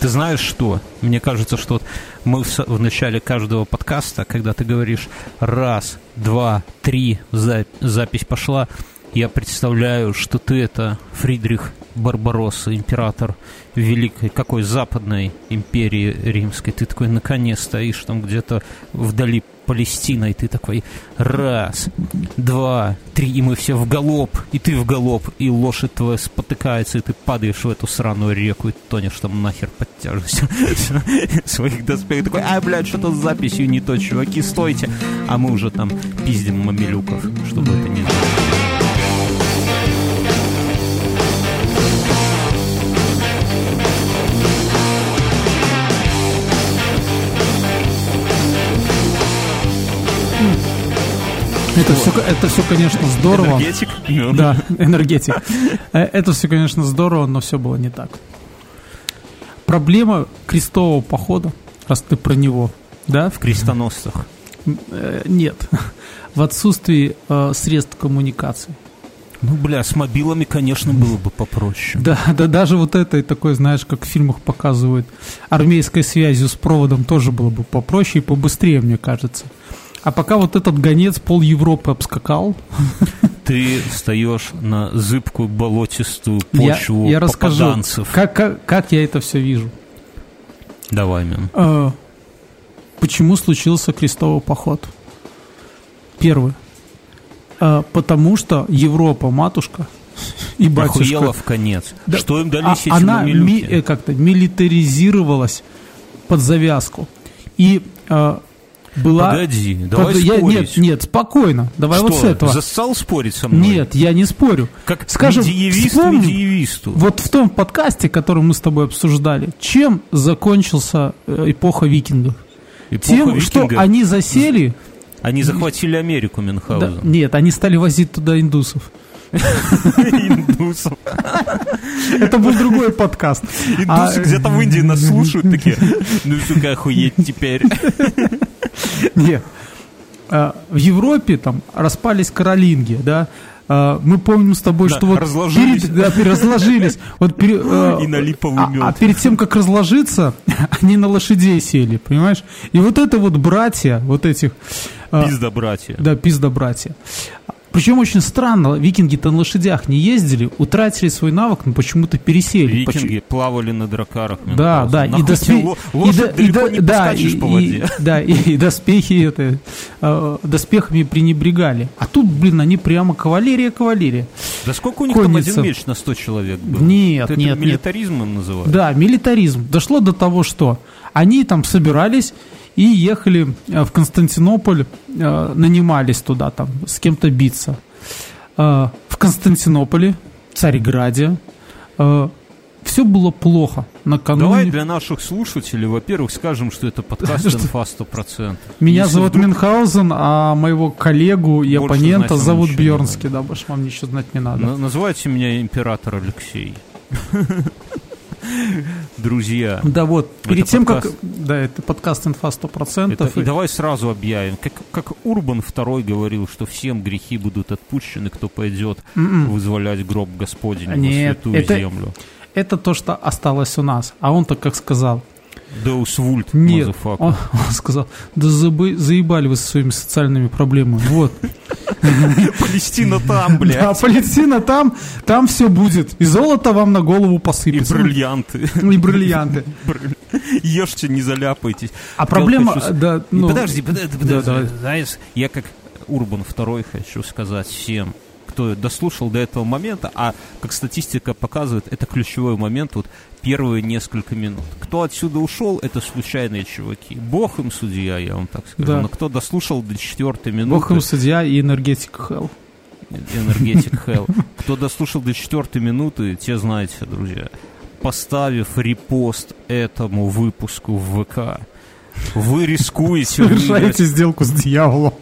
Ты знаешь что? Мне кажется, что мы в, начале каждого подкаста, когда ты говоришь раз, два, три, за, запись пошла, я представляю, что ты это Фридрих Барбаросса, император великой, какой западной империи римской. Ты такой на коне стоишь там где-то вдали Палестина, и ты такой раз, два, три, и мы все в галоп, и ты в галоп, и лошадь твоя спотыкается, и ты падаешь в эту сраную реку, и тонешь там нахер под тяжестью своих доспехов. Такой, а, блядь, что-то с записью не то, чуваки, стойте. А мы уже там пиздим мамилюков, чтобы это не Это все, это все, конечно, здорово. Энергетик? Да, энергетик. Э, Это все, конечно, здорово, но все было не так. Проблема крестового похода, раз ты про него, да? В крестоносцах. Э, Нет. В отсутствии э, средств коммуникации. Ну, бля, с мобилами, конечно, было бы попроще. Да, да, даже вот этой такой, знаешь, как в фильмах показывают, армейской связью с проводом тоже было бы попроще и побыстрее, мне кажется. А пока вот этот гонец пол Европы обскакал, Ты встаешь на зыбкую болотистую я, почву я расскажу, попаданцев. как, как, как я это все вижу. Давай, мен. Э, Почему случился крестовый поход? Первый. Э, Потому что Европа, матушка и батюшка, Охуела в конец. Да, Что им а- дались эти она ми- э, как-то милитаризировалась под завязку. И э, была... Погоди, давай Под- я-. Нет, нет, спокойно. Давай Что, вот с этого. зассал спорить со мной? Нет, я не спорю. Как Скажем, вспомним, медиевисту. Вот в том подкасте, который мы с тобой обсуждали, чем закончился э, эпоха викингов? Эпоха Тем, что викингов. они засели... Они захватили Америку, Да, Мюнхгаузен. нет, они стали возить туда индусов. Индусов. Это был другой подкаст. А, Индусы где-то в Индии нас слушают такие. Ну, сука, охуеть теперь. Нет. А, В Европе там распались каролинги, да. А, Мы помним с тобой, Да, что вот разложились. перед- да, разложились. Вот пере- э, И на липовый а, мед. а перед тем, как разложиться, они на лошадей сели, понимаешь? И вот это вот братья, вот этих, а, Пизда, братья. да, пизда братья. Причем очень странно, викинги-то на лошадях не ездили, утратили свой навык, но почему-то пересели. Викинги плавали на дракарах. Да, да, и доспехи, ло- лошадь далеко не поскачешь по воде. да, и, и доспехи это, э, доспехами пренебрегали. А тут, блин, они прямо кавалерия, кавалерия. Да сколько у них там Конница. один меч на 100 человек был? Нет, Ты это нет, нет. милитаризмом называешь? Да, милитаризм. Дошло до того, что они там собирались и ехали э, в Константинополь, э, нанимались туда там с кем-то биться. Э, В Константинополе, Царьграде, все было плохо накануне. Давай для наших слушателей, во-первых, скажем, что это подкаст инфа 100%. Меня Если зовут вдруг- Мюнхгаузен, а моего коллегу и Больше оппонента зовут Бьернский. Да, больше вам ничего знать не надо. На- Называйте меня император Алексей. Друзья, Да вот, Это перед тем, как... Да, это подкаст «Инфа 100%». это- и и- давай сразу объявим. Как, как Урбан II говорил, что всем грехи будут отпущены, кто пойдет вызволять гроб Господень М-м. Нет, в святую это- землю. Это то, что осталось у нас. А он-то как сказал? Деус вульт, Нет, он, он сказал, да забы- заебали вы со своими социальными проблемами. Вот. Палестина там, А Палестина там, там все будет. И золото вам на голову И посыпется. бриллианты. И бриллианты. Ешьте, не заляпайтесь. А проблема, да, ну, подожди, подожди, да, подожди. Знаешь, я как Урбан II хочу сказать всем, кто дослушал до этого момента, а как статистика показывает, это ключевой момент, вот первые несколько минут. Кто отсюда ушел, это случайные чуваки. Бог им судья, я вам так скажу. Да. Но кто дослушал до четвертой минуты, Бог им судья и энергетик Хелл. энергетик Hell, кто дослушал до четвертой минуты, те знаете, друзья, поставив репост этому выпуску в ВК, вы рискуете Совершаете сделку с дьяволом.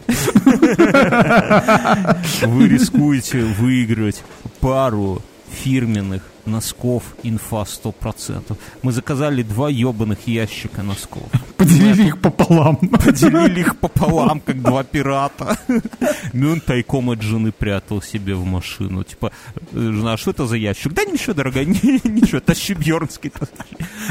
вы рискуете выиграть пару фирменных носков инфа 100%. Мы заказали два ебаных ящика носков. Поделили их пополам. Поделили их пополам, как два пирата. Он тайком от жены прятал себе в машину. Типа, жена, а что это за ящик? Да ничего, дорогая, ничего, тащи Бьернский.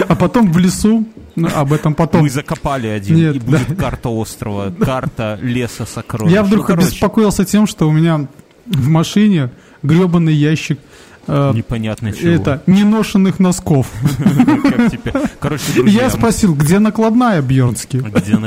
А потом в лесу, ну, об этом потом. Мы закопали один, Нет, и будет карта острова, карта леса сокровищ. Я вдруг Ну, обеспокоился тем, что у меня в машине гребаный ящик э, Непонятно чего. это неношенных носков. Короче, Я спросил, где накладная Бьернский?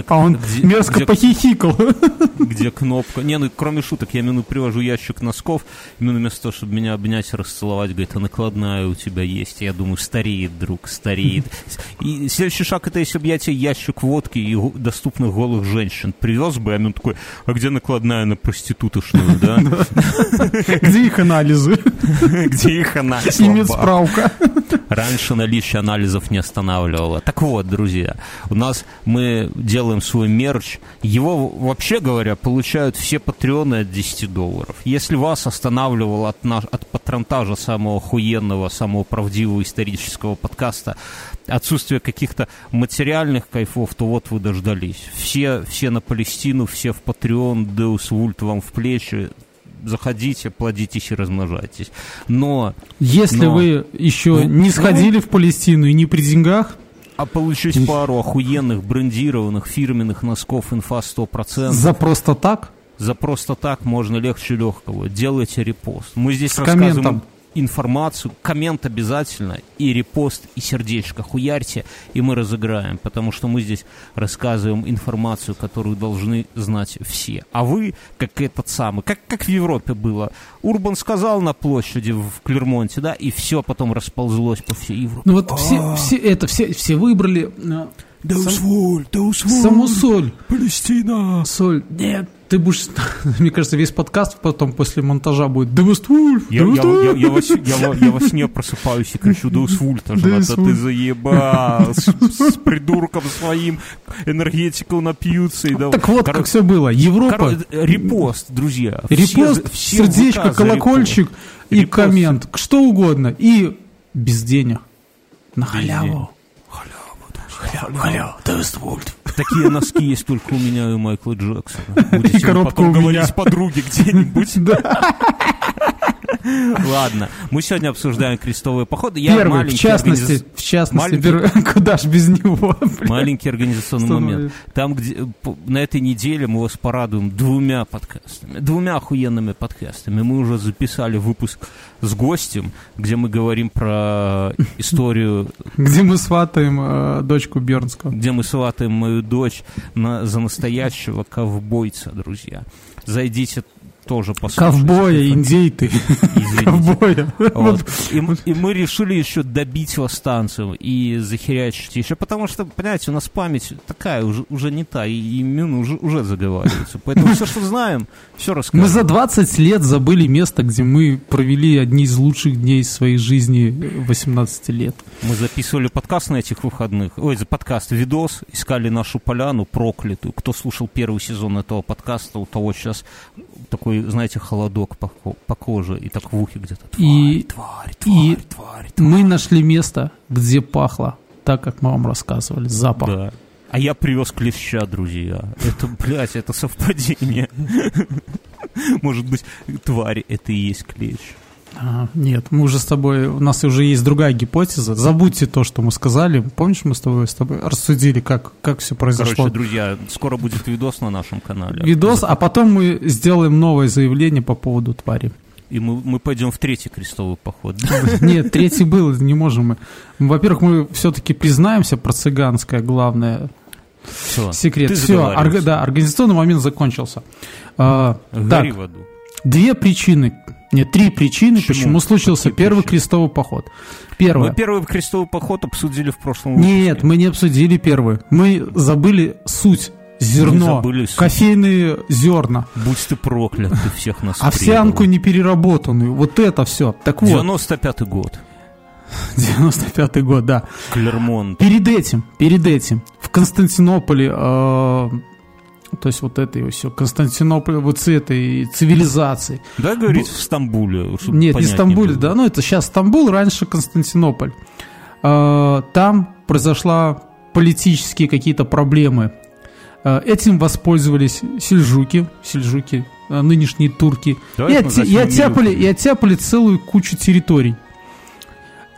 А он мерзко похихикал. где кнопка. Не, ну кроме шуток, я именно привожу ящик носков, именно вместо того, чтобы меня обнять и расцеловать, говорит, а накладная у тебя есть. Я думаю, стареет, друг, стареет. И следующий шаг, это если бы я тебе ящик водки и доступных голых женщин привез бы, а он такой, а где накладная на проститутошную, да? Где их анализы? Где их она? И медсправка. Раньше наличие анализов не останавливало. Так вот, друзья, у нас мы делаем свой мерч. Его, вообще говоря, получают все патреоны от 10 долларов. Если вас останавливал от, наш, от патронтажа самого охуенного, самого правдивого исторического подкаста отсутствие каких-то материальных кайфов, то вот вы дождались. Все, все на Палестину, все в Патреон, Деус Вульт вам в плечи. Заходите, плодитесь и размножайтесь. Но Если Но- вы еще Ну, не сходили в Палестину и не при деньгах, А получить пару охуенных брендированных фирменных носков инфа 100% за просто так, за просто так можно легче легкого. Делайте репост. Мы здесь С рассказываем комментом. Информацию, коммент обязательно, и репост, и сердечко хуярьте, и мы разыграем, потому что мы здесь рассказываем информацию, которую должны знать все. А вы, как этот самый, как, как в Европе было, Урбан сказал на площади в Клермонте, да, и все потом расползлось по всей Европе. ну вот все, все это, все, все выбрали э, Даусволь, Даусволь, саму соль. Палестина. Соль. Нет, ты будешь, мне кажется, весь подкаст потом после монтажа будет Девествульф, Я, я, я, я, во, сне- я, во, я во сне просыпаюсь и кричу Деус да ты Вульт». заебал, с, с придурком своим энергетиком напьются. И да, Так вот, как все было. Европа, репост, друзья. Репост, все сердечко, колокольчик и Репост. коммент, что угодно. И без денег. На халяву. Халява, Халяву, Девествульф. репост. Такие носки есть только у меня и у Майкла Джексона. Будете коробка потом у меня. говорить подруге где-нибудь. Ладно, мы сегодня обсуждаем крестовые походы. Я Первый, в частности, организ- в частности, маленький- куда ж без него? блин. Маленький организационный Что момент. Там, где на этой неделе мы вас порадуем двумя подкастами. Двумя охуенными подкастами. Мы уже записали выпуск с гостем, где мы говорим про историю, Где мы сватаем э, дочку Бернского. где мы сватаем мою дочь на, за настоящего ковбойца, друзья. Зайдите тоже послушайте. Ковбоя, индей ты. Извините. Ковбоя. Вот. И, и мы решили еще добить вас танцем и захерячить еще, потому что, понимаете, у нас память такая уже, уже не та, и имена уже, уже заговариваются. Поэтому все, что знаем, все рассказываем. Мы за 20 лет забыли место, где мы провели одни из лучших дней своей жизни 18 лет. Мы записывали подкаст на этих выходных, ой, за подкаст, видос, искали нашу поляну проклятую. Кто слушал первый сезон этого подкаста, у того сейчас такой, знаете, холодок по, по коже и так в ухе где-то. Тварь, И- тварь, и- тварь, тварь, Мы нашли место, где пахло так, как мы вам рассказывали, запах. Да. А я привез клеща, друзья. Это, блядь, это совпадение. Может быть, тварь это и есть клещ. А, нет, мы уже с тобой, у нас уже есть другая гипотеза. Забудьте то, что мы сказали. Помнишь, мы с тобой, с тобой рассудили, как, как все произошло? Короче, друзья, скоро будет видос на нашем канале. Видос, а потом мы сделаем новое заявление по поводу твари. И мы, мы пойдем в третий крестовый поход. Нет, третий был, не можем мы. Во-первых, мы все-таки признаемся про цыганское главное Все. секрет. Все, заговариваешься. да, организационный момент закончился. А, так, в аду. две причины, нет, три причины, Почему? почему, случился Какие первый причины? крестовый поход. Первое. Мы первый крестовый поход обсудили в прошлом выпуске. Нет, мы не обсудили первый. Мы забыли суть, зерно, кофейные зерна, Будь ты проклят, ты всех нас овсянку предал. непереработанную. Вот это все. Так вот, 95-й год. 95-й год, да. Клермонт. Перед этим, перед этим, в Константинополе э, то есть вот этой все, Константинополь, вот с этой цивилизации. Да, говорить, в Стамбуле. Нет, не Стамбуле, было. да, ну это сейчас Стамбул, раньше Константинополь. А, Там произошла политические какие-то проблемы. А, Этим воспользовались сельджуки, сельджуки, а, нынешние турки, Давай и, отте- и оттяпали, и целую кучу территорий.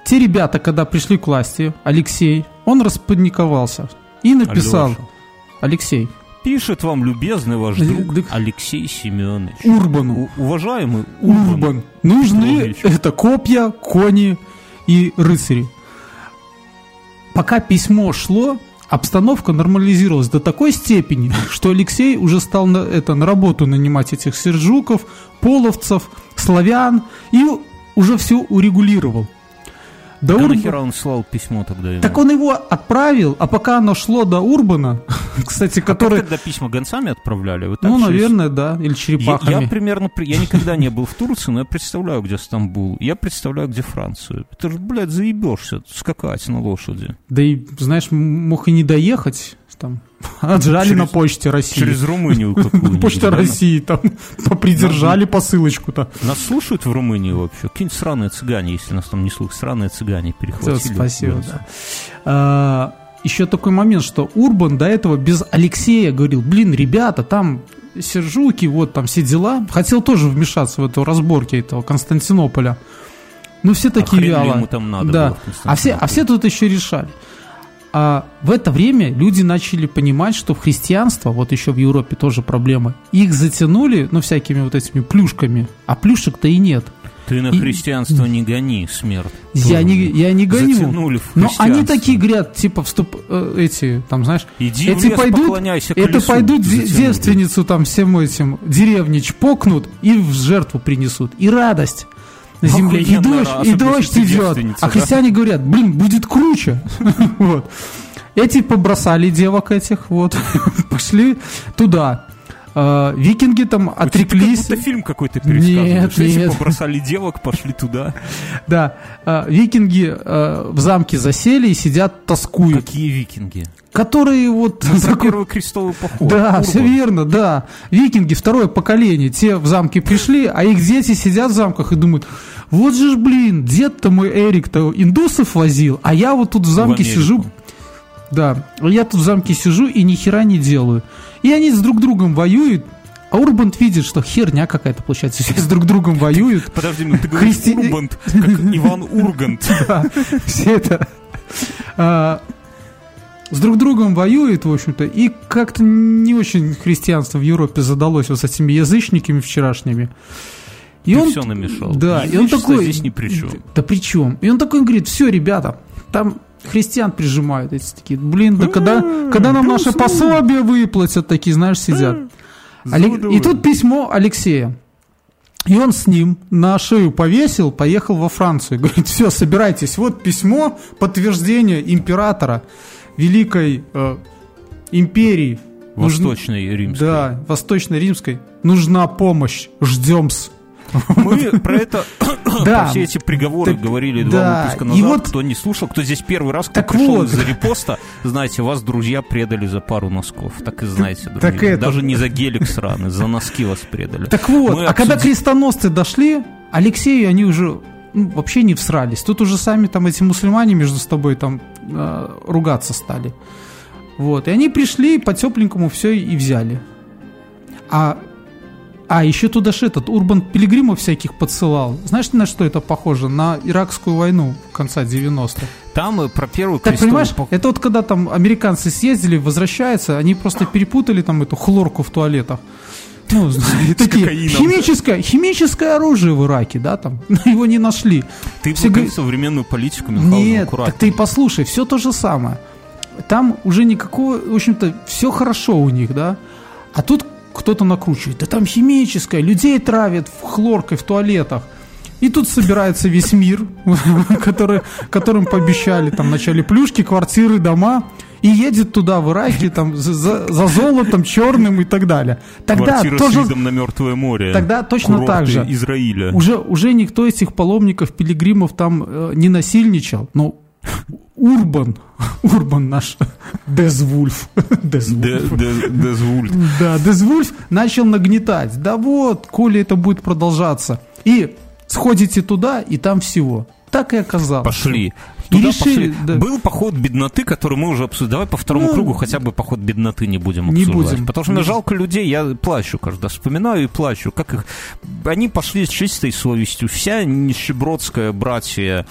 Те ребята, когда пришли к власти, Алексей, он распаниковался и написал, Алёша. Алексей, Пишет вам любезный ваш друг так- Алексей Семенович. Урбану, У- уважаемый Урбан. Урбан, нужны это копья, кони и рыцари. Пока письмо шло, обстановка нормализировалась до такой степени, что Алексей уже стал на, это, на работу нанимать этих сержуков, половцев, славян и уже все урегулировал. Да Урб- нахера он слал письмо тогда ему? Так он его отправил, а пока оно шло до Урбана, кстати, А как который... тогда письма гонцами отправляли? Вот так Ну, через- наверное, да, или Я, черепахами. я примерно, при- я никогда не был в Турции, но я представляю, где Стамбул. Я представляю, где Францию. Ты же, блядь, заебешься скакать на лошади. Да и, знаешь, мог и не доехать, там, отжали Через- на почте России. Через Румынию какую-нибудь. Почта да? России, там, попридержали посылочку-то. Нас слушают в Румынии вообще? Какие-нибудь сраные цыгане, если нас там не слушают. Сраные цыгане перехватили. Спасибо, да. А, еще такой момент, что Урбан до этого без Алексея говорил, блин, ребята, там сержуки, вот там все дела. Хотел тоже вмешаться в эту разборки этого Константинополя. Но все такие ли вяло. ему там надо да. а, все, а все тут еще решали. А в это время люди начали понимать, что в христианство, вот еще в Европе тоже проблема, их затянули, ну, всякими вот этими плюшками, а плюшек-то и нет. Ты на И- христианство не гони, смерть. Я не, я не гоню. Затянули в Но они такие говорят, типа, вступ, э, эти, там, знаешь, Иди в эти лес, пойдут, это пойдут Затянули. девственницу там всем этим деревне чпокнут и в жертву принесут. И радость земле, и дождь, и дождь идет. А христиане говорят, блин, будет круче. Вот. Эти побросали девок этих, вот, пошли туда. А, Викинги там отреклись. будто фильм какой-то пересказываешь. Нет, нет. побросали девок, пошли туда. Да, а, викинги а, в замке засели и сидят, тоскуют. Какие викинги? Которые вот... Ну, такой- первый крестовый поход. Да, Урбан. все верно, да. Викинги, второе поколение, те в замке пришли, а их дети сидят в замках и думают, вот же ж, блин, дед-то мой Эрик-то индусов возил, а я вот тут в замке сижу, да, я тут в замке сижу и ни хера не делаю. И они с друг другом воюют, а Урбант видит, что херня какая-то получается, все с друг другом воюют, Подожди, ну ты говоришь Христи- Ургант, как Иван Ургант. да, все это а, с друг другом воюет, в общем-то, и как-то не очень христианство в Европе задалось вот с этими язычниками вчерашними. И Ты всё намешал. Да, и он такой... здесь ни при чем. Да при чем? И он такой говорит, все, ребята, там христиан прижимают эти такие, блин, да когда, когда нам наше пособие выплатят, такие, знаешь, сидят. Олег- И тут письмо Алексея. И он с ним на шею повесил, поехал во Францию. Говорит, все, собирайтесь, вот письмо, подтверждение императора Великой э, империи. Восточной римской. Да, Восточно-Римской. Нужна помощь, ждем-с. Мы про это, про все эти приговоры говорили два выпуска назад. Кто не слушал, кто здесь первый раз, кто пришел из-за репоста, знаете, вас друзья предали за пару носков. Так и знаете, друзья. Даже не за гелик сраный, за носки вас предали. Так вот, а когда крестоносцы дошли, Алексею они уже ну, вообще не всрались. Тут уже сами там эти мусульмане между собой там э, ругаться стали. Вот. И они пришли, по тепленькому все и взяли. А, а еще туда же этот Урбан Пилигримов всяких подсылал. Знаешь, на что это похоже? На Иракскую войну конца 90-х. Там э, про первый Так, понимаешь, поход- это вот когда там американцы съездили, возвращаются, они просто перепутали там эту хлорку в туалетах. Ну, такие, кокаином. химическое, химическое оружие в Ираке, да, там, его не нашли. Ты все говорят- современную политику, Мюнхгаузен, Нет, так ты послушай, все то же самое. Там уже никакого, в общем-то, все хорошо у них, да. А тут кто-то накручивает, да там химическое, людей травят в хлоркой в туалетах. И тут собирается весь мир, который, которым пообещали там вначале плюшки, квартиры, дома, и едет туда, в Ираке, там, за, за- золотом черным и так далее. Тогда Квартира тоже с видом на Мертвое море. Тогда точно так же. Израиля. уже, уже никто этих паломников, пилигримов там э, не насильничал. Ну, Урбан, Урбан наш, Дезвульф, Дезвульф. Дезвульф. Да, Дезвульф начал нагнетать. Да вот, коли это будет продолжаться. И сходите туда, и там всего. Так и оказалось. Пошли. Туда решили, пошли. да. Был поход бедноты, который мы уже обсудили. Давай по второму Ну, кругу хотя бы поход бедноты не будем не обсуждать. будем. Потому что мне жалко людей, я плачу каждый раз. Вспоминаю и плачу. Как их... Они пошли с чистой совестью. Вся нищебродская братья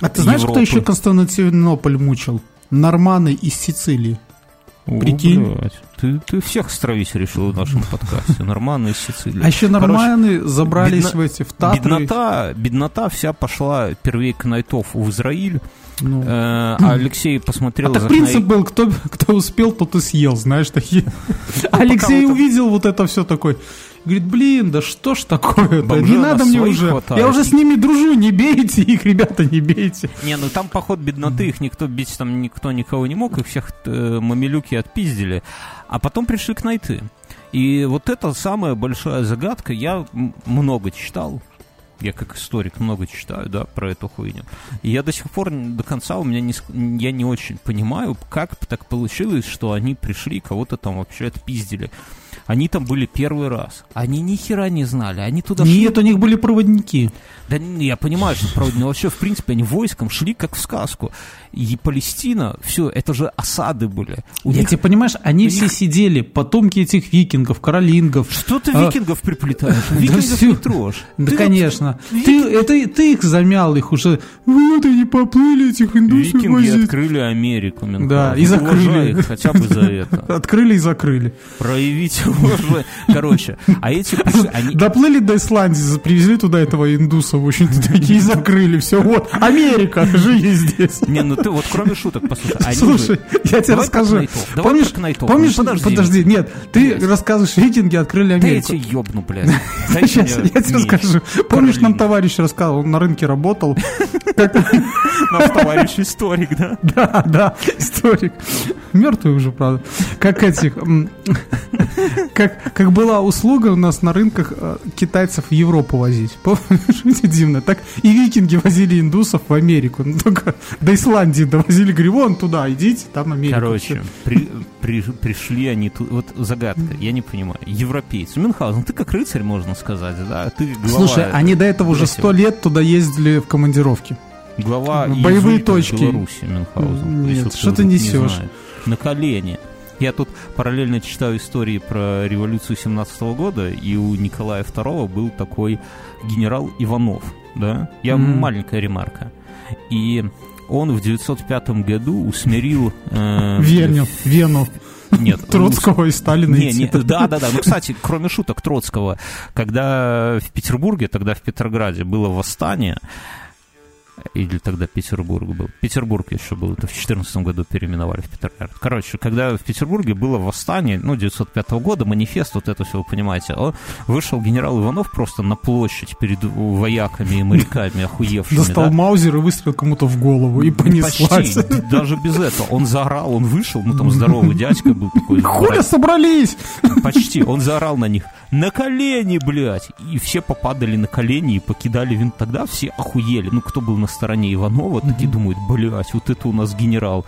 А ты знаешь, кто Европы. еще Константинополь мучил? Норманы из Сицилии. О, Прикинь. блядь. Ты, ты всех стравить решил в нашем подкасте. Нормально из Сицилии. А еще Короче, норманы забрались бедно- в эти, в Татры. Беднота, беднота вся пошла первей Кнайтов в Израиль. Ну. Э, а Алексей посмотрел А так принцип и- был, кто, кто успел, тот и съел, знаешь, такие. Алексей вот это- увидел вот это все такой. Говорит, блин, да что ж такое-то, не надо мне уже. хватает. Я уже с ними дружу, не бейте их, ребята, не бейте. Не, ну там поход бедноты, их никто бить там никто никого не мог, их всех э, мамилюки отпиздили. А потом пришли к найты. И вот это самая большая загадка. Я много читал. Я как историк много читаю, да, про эту хуйню. И я до сих пор до конца у меня не, я не очень понимаю, как так получилось, что они пришли, кого-то там вообще отпиздили. Они там были первый раз. Они ни хера не знали. Они туда шли Нет, у них были проводники. да я понимаю, что но вообще, в принципе, они войском шли как в сказку. И Палестина, все, это же осады были. У Я них- тебе понимаешь, они у все них- потомки потомки этих викингов, каролингов. Что ты А, викингов приплетаешь? да Викингов всё. не трожь. Да, Ты конечно. вот- Ты, это, ты их замял, их уже. Вот они поплыли, этих индусов Викинги возить. открыли Америку. Да, и закрыли. Их хотя бы за это. Открыли и закрыли. Уважение. Короче, а эти они... Доплыли до Исландии, привезли туда этого индуса, в общем-то, такие закрыли. Все, вот, Америка, живи здесь. Не, ну ты вот кроме шуток, послушай. они Слушай, же- я тебе Давай расскажу. Помнишь, помнишь, подожди. подожди, нет, ты Есть. рассказываешь, викинги открыли Да я Америку. тебе ёбну, блядь. Сейчас, я тебе расскажу. Помнишь, нам товарищ рассказывал, он на рынке работал. Наш товарищ историк, да? Да, да, историк. Мертвый уже, правда. Как этих... Как, как была услуга у нас на рынках э, китайцев в Европу возить. Помнишь, дивно. Так и викинги возили индусов в Америку. Ну, только до Исландии довозили. Говорю, вон туда, идите, там Америка. Короче, при- при- пришли они тут. Вот загадка, я не понимаю. Европейцы. Мюнхгаузен, ты как рыцарь, можно сказать, да? Ты глава, Слушай, они до этого уже сто лет туда ездили в командировки. глава боевые точки. Беларуси Мюнхгаузен. Нет, что ты не несешь? знает. На колени. Я тут параллельно читаю истории про революцию 17 года, и у Николая II был такой генерал Иванов, да? Я Мгм. маленькая ремарка. И он в 905 году усмирил... э, Вену, Вену. Нет, Троцкого и Сталина. не, не, да, да, да. Ну, кстати, кроме шуток Троцкого, когда в Петербурге, тогда в Петрограде было восстание, или тогда Петербург был. Петербург еще был, это в 14 году переименовали в Петроград. Короче, когда в Петербурге было восстание, ну, 905 года, манифест, вот это все, вы понимаете, он вышел генерал Иванов просто на площадь перед вояками и моряками охуевшими, Достал да? маузер и выстрелил кому-то в голову и понеслась. Почти, даже без этого. Он заорал, он вышел, ну там здоровый дядька был такой. Хуля собрались! Почти. Он заорал на них. На колени, блядь! И все попадали на колени и покидали винт. Тогда все охуели. Ну, кто был на стороне Иванова, такие думают, блядь, вот это у нас генерал.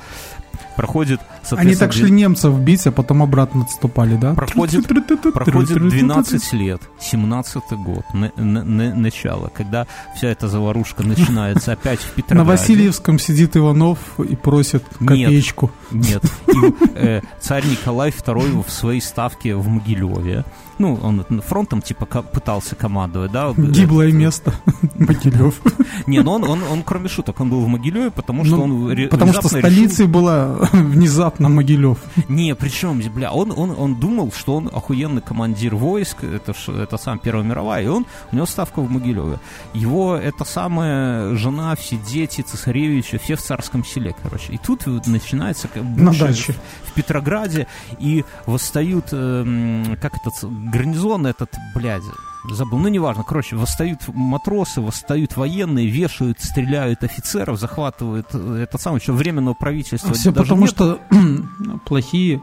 Проходит, Они так шли немцев бить, а потом обратно отступали, да? Проходит- Проходит 12 лет, 17 год, на- на- на- начало, когда вся эта заварушка начинается опять в Петрограде. На Васильевском сидит Иванов и просит Нет. копеечку. Нет. И, э, царь Николай II в своей ставке в Могилеве. Ну, он фронтом типа пытался командовать, да? Гиблое место. Могилев. Не, ну он, он, он, кроме шуток, он был в Могилеве, потому что Ну, он Потому что столицей была внезапно Могилев. решил- Не, причем, бля, он, он, он думал, что он охуенный командир войск, это, это сам Первая мировая, и он, у него ставка в Могилеве. Его, это самая жена, все дети, цесаревича, все в царском селе, короче. И тут начинается как На даче. в Петрограде, и восстают, эм, как этот, гарнизон этот, блядь, забыл, ну неважно, короче, восстают матросы, восстают военные, вешают, стреляют офицеров, захватывают э, это самое, еще временного правительства. Все даже потому, нет. что плохие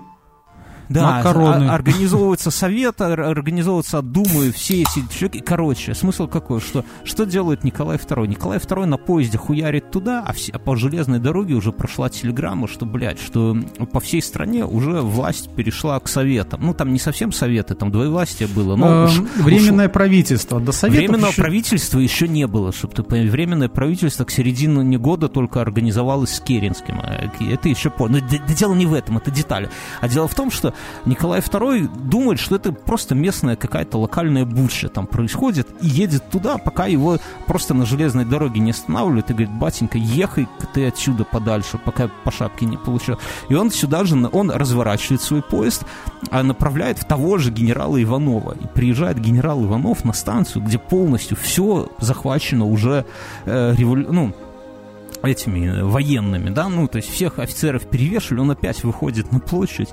Да, макароны. а- организовывается совет, ор- организовывается думы, все эти. Короче, смысл какой, что что делает Николай II? Николай II на поезде хуярит туда, а, все- а по железной дороге уже прошла телеграмма, что, блядь, что по всей стране уже власть перешла к советам. Ну, там не совсем советы, там двоевластие было, но уж- Эм, Временное правительство. До советов Временного еще- правительства еще не было, чтобы ты понял. Временное правительство к середине года только организовалось с Керенским. А Это еще поздно. Но да дело не в этом, это детали. А дело в том, что Николай II думает, что это просто местная какая-то локальная буча там происходит, и едет туда, пока его просто на железной дороге не останавливают, и говорит, батенька, ехай ты отсюда подальше, пока по шапке не получил. И он сюда же, он разворачивает свой поезд, а направляет в того же генерала Иванова. И приезжает генерал Иванов на станцию, где полностью все захвачено уже э, револю- ну, этими э, военными, да, ну, то есть всех офицеров перевешивали, он опять выходит на площадь,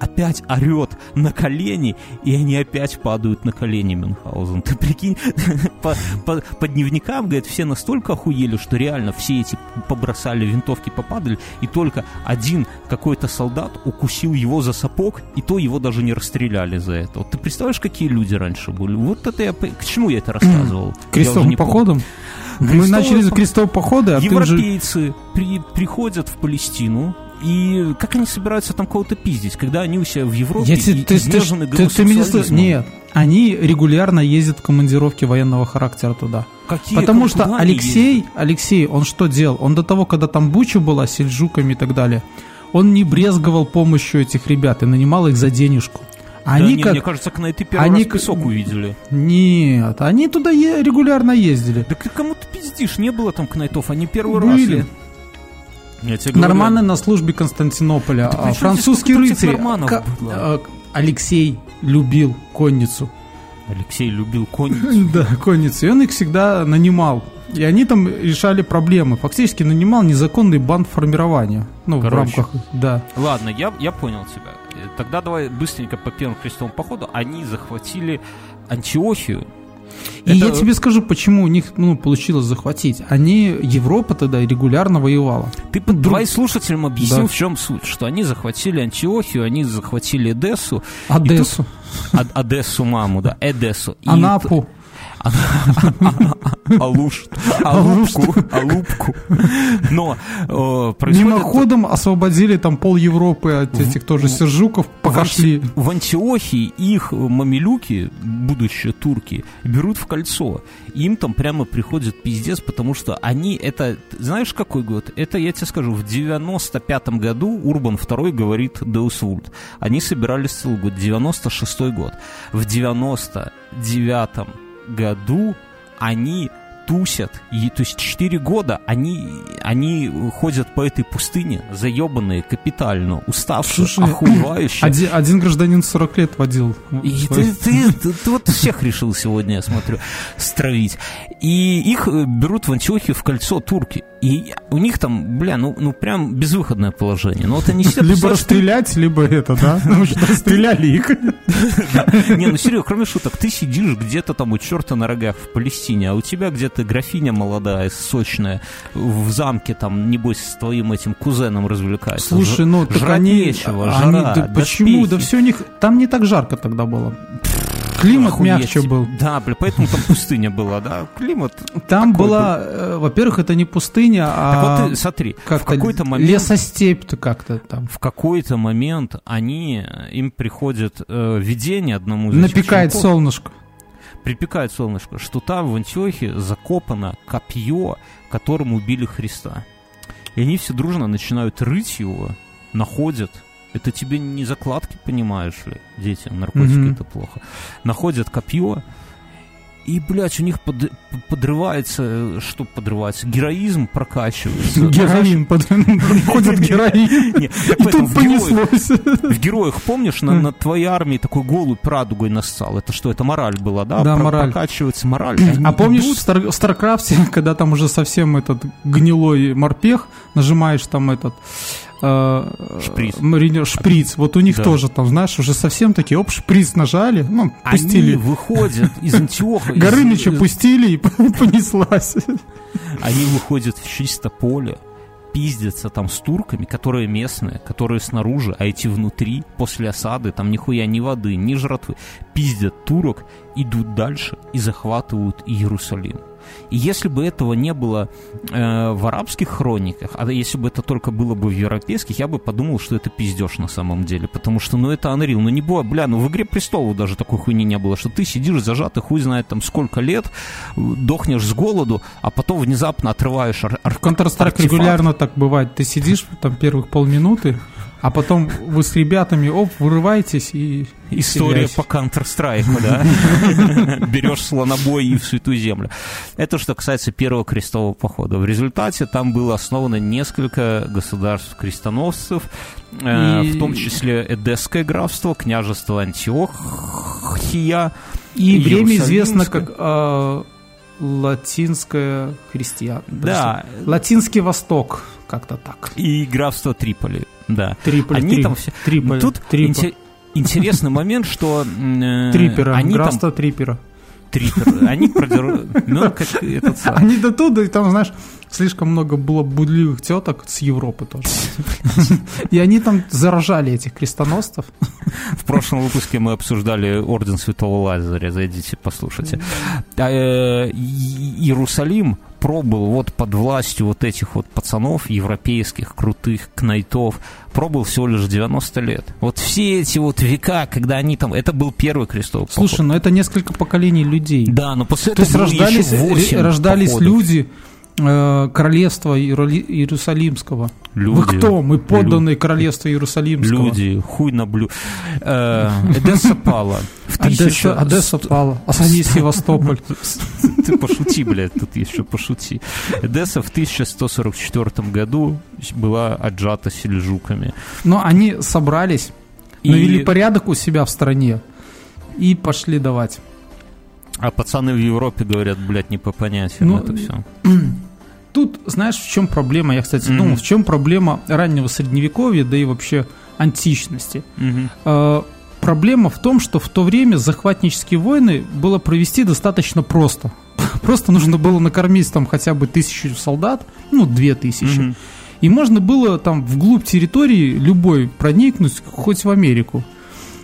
опять орет на колени, и они опять падают на колени Мюнхгаузен. Ты прикинь, по, по- по дневникам, говорят, все настолько охуели, что реально все эти побросали винтовки, попадали, и только один какой-то солдат укусил его за сапог, и то его даже не расстреляли за это. Вот ты представляешь, какие люди раньше были? Вот это я... К чему я это рассказывал? Крестовым не помню. походом? Мы начали с крестового похода, а ты уже... Европейцы при- приходят в Палестину, и как они собираются там кого-то пиздить, когда они у себя в Европе Я и- ты, ты- ты- ты меня слышишь? Нет, они регулярно ездят в командировки военного характера туда. Какие, Потому куда что Алексей, ездят? Алексей, он что делал? Он до того, когда там Буча была с сельджуками и так далее, он не брезговал помощью этих ребят и нанимал их за денежку. Да Они не, как... Мне кажется, на это первый они раз песок увидели. Нет, они туда е- регулярно ездили. Да ты кому ты пиздишь? Не было там кнайтов, они первый Были. раз. Я тебе говорю, Норманы на службе Константинополя. Да французский рыцарь. было? а, Алексей любил конницу. Алексей любил конницу. Да, конницу. И он их всегда нанимал. И они там решали проблемы. Фактически нанимал незаконный банд формирования. Ну, Короче. в рамках... Да. Ладно, я, я понял тебя. Тогда давай быстренько по первому крестовому походу. Они захватили Антиохию. И Это- я тебе скажу, почему у них ну, получилось захватить. Они, Европа тогда регулярно воевала. Ты под- давай слушателям объяснил, Да. в чем суть. Что они захватили Антиохию, они захватили Эдессу. Одессу, тут- Од- Одессу маму, да, Эдессу. И Анапу. Алуш, Алупку, Алупку. Но э. Мимоходом освободили там пол Европы от этих тоже сержуков, пока В Антиохии их мамилюки, будущие турки, берут в кольцо. Им там прямо приходит пиздец, потому что они это... Знаешь, какой год? Это, я тебе скажу, в 95-м году Урбан II говорит Деус Вульт. Они собирались целый год, 96-й год. В 99-м году они тусят, и, то есть 4 года они, они ходят по этой пустыне, заебанные, капитально, уставшие, Слушай, охуевающие. Один, один гражданин 40 лет водил. И ты, ты, ты- ты вот всех решил сегодня, я смотрю, стравить. И их берут в Антиохию в кольцо турки. И у них там, бля, ну, ну прям безвыходное положение. Ну вот они сидят... Либо расстрелять, либо это, да? Потому что расстреляли их. Не, ну серьезно, кроме шуток, ты сидишь где-то там у черта на рогах в Палестине, а у тебя где-то графиня молодая, сочная, в замке там, небось, с твоим этим кузеном развлекается. Слушай, ну так они... жара, почему? Да все у них... Там не так жарко тогда было. Климат Охуеть. мягче был. Да, бля, поэтому там пустыня была, да? Климат Там была, э, во-первых, это не пустыня, Так а вот ты смотри, в как-то какой-то момент, лесостепь-то как-то там. в какой-то момент они, им приходит э, видение одному из Напекает чуваков, солнышко. припекает солнышко, что там в Антиохе закопано копье, которым убили Христа. И они все дружно начинают рыть его, находят. Это тебе не закладки, понимаешь ли, дети, наркотики Мгм. это плохо. Находят копье, и, блядь, у них под- подрывается, что подрывается, героизм прокачивается. Героин, под- ходит героин. И тут понеслось. в героях, помнишь, на, на твоей армии такой голубь радугой нассал? Это что, это мораль была, да? Да, мораль. Прокачивается мораль. А помнишь в, Стар- в Старкрафте, когда там уже совсем этот гнилой морпех, нажимаешь там этот Шприц. маринер- шприц. Вот у них Да. тоже там, знаешь, уже совсем такие, оп, шприц нажали, ну, они пустили. выходят из Антиоха. Горыныча пустили и понеслась. Они выходят в чисто поле, пиздятся там с турками, которые местные, которые снаружи, а эти внутри, после осады, там нихуя ни воды, ни жратвы, пиздят турок, идут дальше и захватывают Иерусалим. И если бы этого не было э, в арабских хрониках, а если бы это только было бы в европейских, я бы подумал, что это пиздеж на самом деле. Потому что, ну, это Unreal. Ну, не было, бля, ну, в «Игре престолов» даже такой хуйни не было, что ты сидишь зажатый, хуй знает там сколько лет, дохнешь с голоду, а потом внезапно отрываешь ар- ар- Counter-Strike регулярно так бывает. Ты сидишь там первых полминуты, а потом вы с ребятами, оп, вырываетесь и... История стреляете. по Counter-Strike, да? Берешь слонобой и в святую землю. Это что касается первого крестового похода. В результате там было основано несколько государств-крестоносцев, э, в том числе Эдесское графство, княжество Антиохия. И время известно как э, латинское христиан. Да. Латинский Восток, как-то так. И графство Триполи, да. Триполь, Они Трип- там все... Триполь, Тут Трипа. инте- интересный момент, что... э, Трипера, Они там... графство Трипера. Трипер, они продерут... Ну, как этот самый... Они до туда, и там, знаешь, слишком много было будливых теток с Европы тоже. И они там заражали этих крестоносцев. В прошлом выпуске мы обсуждали Орден Святого Лазаря, зайдите, послушайте. А, э, Иерусалим пробыл вот под властью вот этих вот пацанов европейских, крутых, кнайтов, пробыл всего лишь 90 лет. Вот все эти вот века, когда они там... Это был первый крестовый поход. Слушай, ну это несколько поколений людей. Да, но после То этого есть рождались, еще 8 ре- рождались походов. люди королевства Иероли- Иерусалимского. Люди. Вы кто? Мы подданные королевства Иерусалимского. Люди, хуй на блю. Э, Эдесса пала. Одесса, 1000 Одесса пала, а Севастополь. Ты пошути, блядь, тут еще пошути. Эдесса в 1144 году была отжата сельджуками. Но они собрались, И- навели порядок у себя в стране и пошли давать. А пацаны в Европе говорят, блядь, не по понятиям Ну, это все. Тут, знаешь, в чем проблема? Я, кстати, думал, в чем проблема раннего средневековья, да и вообще античности. Э, проблема в том, что в то время захватнические войны было провести достаточно просто. Просто нужно было накормить там хотя бы тысячу солдат, ну, две тысячи. И можно было там вглубь территории любой проникнуть, хоть в Америку.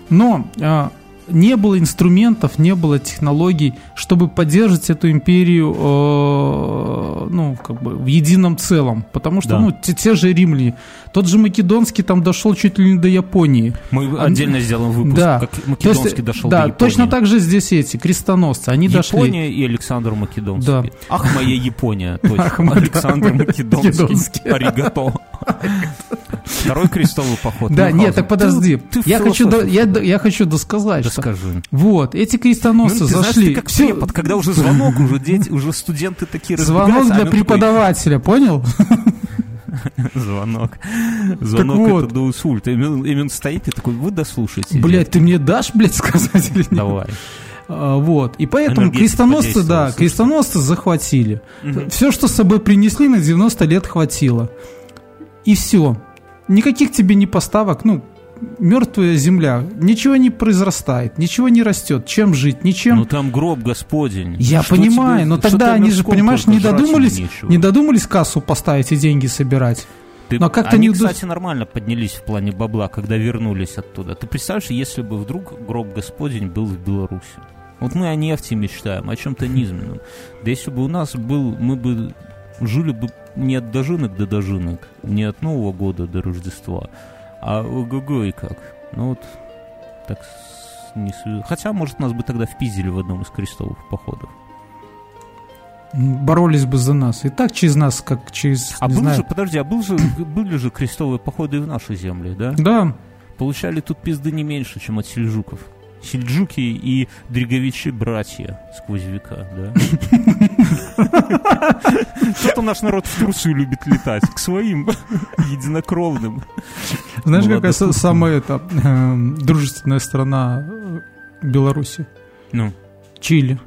Но а, не было инструментов, не было технологий, чтобы поддерживать эту империю э, ну, как бы в едином целом. Потому что Да. ну, те, те же римляне, тот же Македонский там дошел чуть ли не до Японии. Мы отдельно сделаем выпуск, Да. как То есть, Македонский дошел да, до Японии. точно так же здесь эти крестоносцы, они дошли. Япония и Александр Македонский. Да. Ах, моя Япония. Точно. Ах, Александр Македонский. Македонский. Аригато. Второй крестовый поход. Да, Мюнхгаузен. нет, так подожди. Я, хочу, я, хочу досказать, Да что скажи. вот, эти Ну, крестоносцы знаешь, зашли. как препод, когда уже звонок, уже дети, уже студенты такие Звонок а для он такой, преподавателя, понял? Звонок. Звонок вот. это до инсульта. Именно, именно стоит и такой, вы дослушайте. Блять, ты мне дашь, блядь, сказать или нет? Давай. А, Вот. И поэтому Энергетика крестоносцы, да, крестоносцы захватили. Все, что с собой принесли, на 90 лет хватило. И все. Никаких тебе не поставок, ну, мертвая земля. Ничего не произрастает, ничего не растет. Чем жить? Ничем. Ну там гроб Господень. Я Что понимаю, тебе- но тогда они же, понимаешь, не додумались, нечего? не додумались кассу поставить и деньги собирать. Ты- но как-то Они, не кстати, нормально поднялись в плане бабла, когда вернулись оттуда. Ты представляешь, если бы вдруг гроб Господень был в Беларуси? Вот мы о нефти мечтаем, о чем-то низменном. Да если бы у нас был, мы бы жили бы не от дожинок до дожинок, не от Нового года до Рождества, а ого-го и как. Ну вот, так не Хотя, может, нас бы тогда впиздили в одном из крестовых походов. Боролись бы за нас. И так через нас, как через, А был знаю. же, подожди, а был же, были же крестовые походы и в нашей земле, да? Да, Получали тут пизды не меньше, чем от сельджуков. Сельджуки и Дриговичи братья сквозь века, да? Кто-то наш народ в Турцию любит летать, к своим единокровным. Знаешь, какая самая эм, дружественная страна э, Беларуси? Ну, Чили.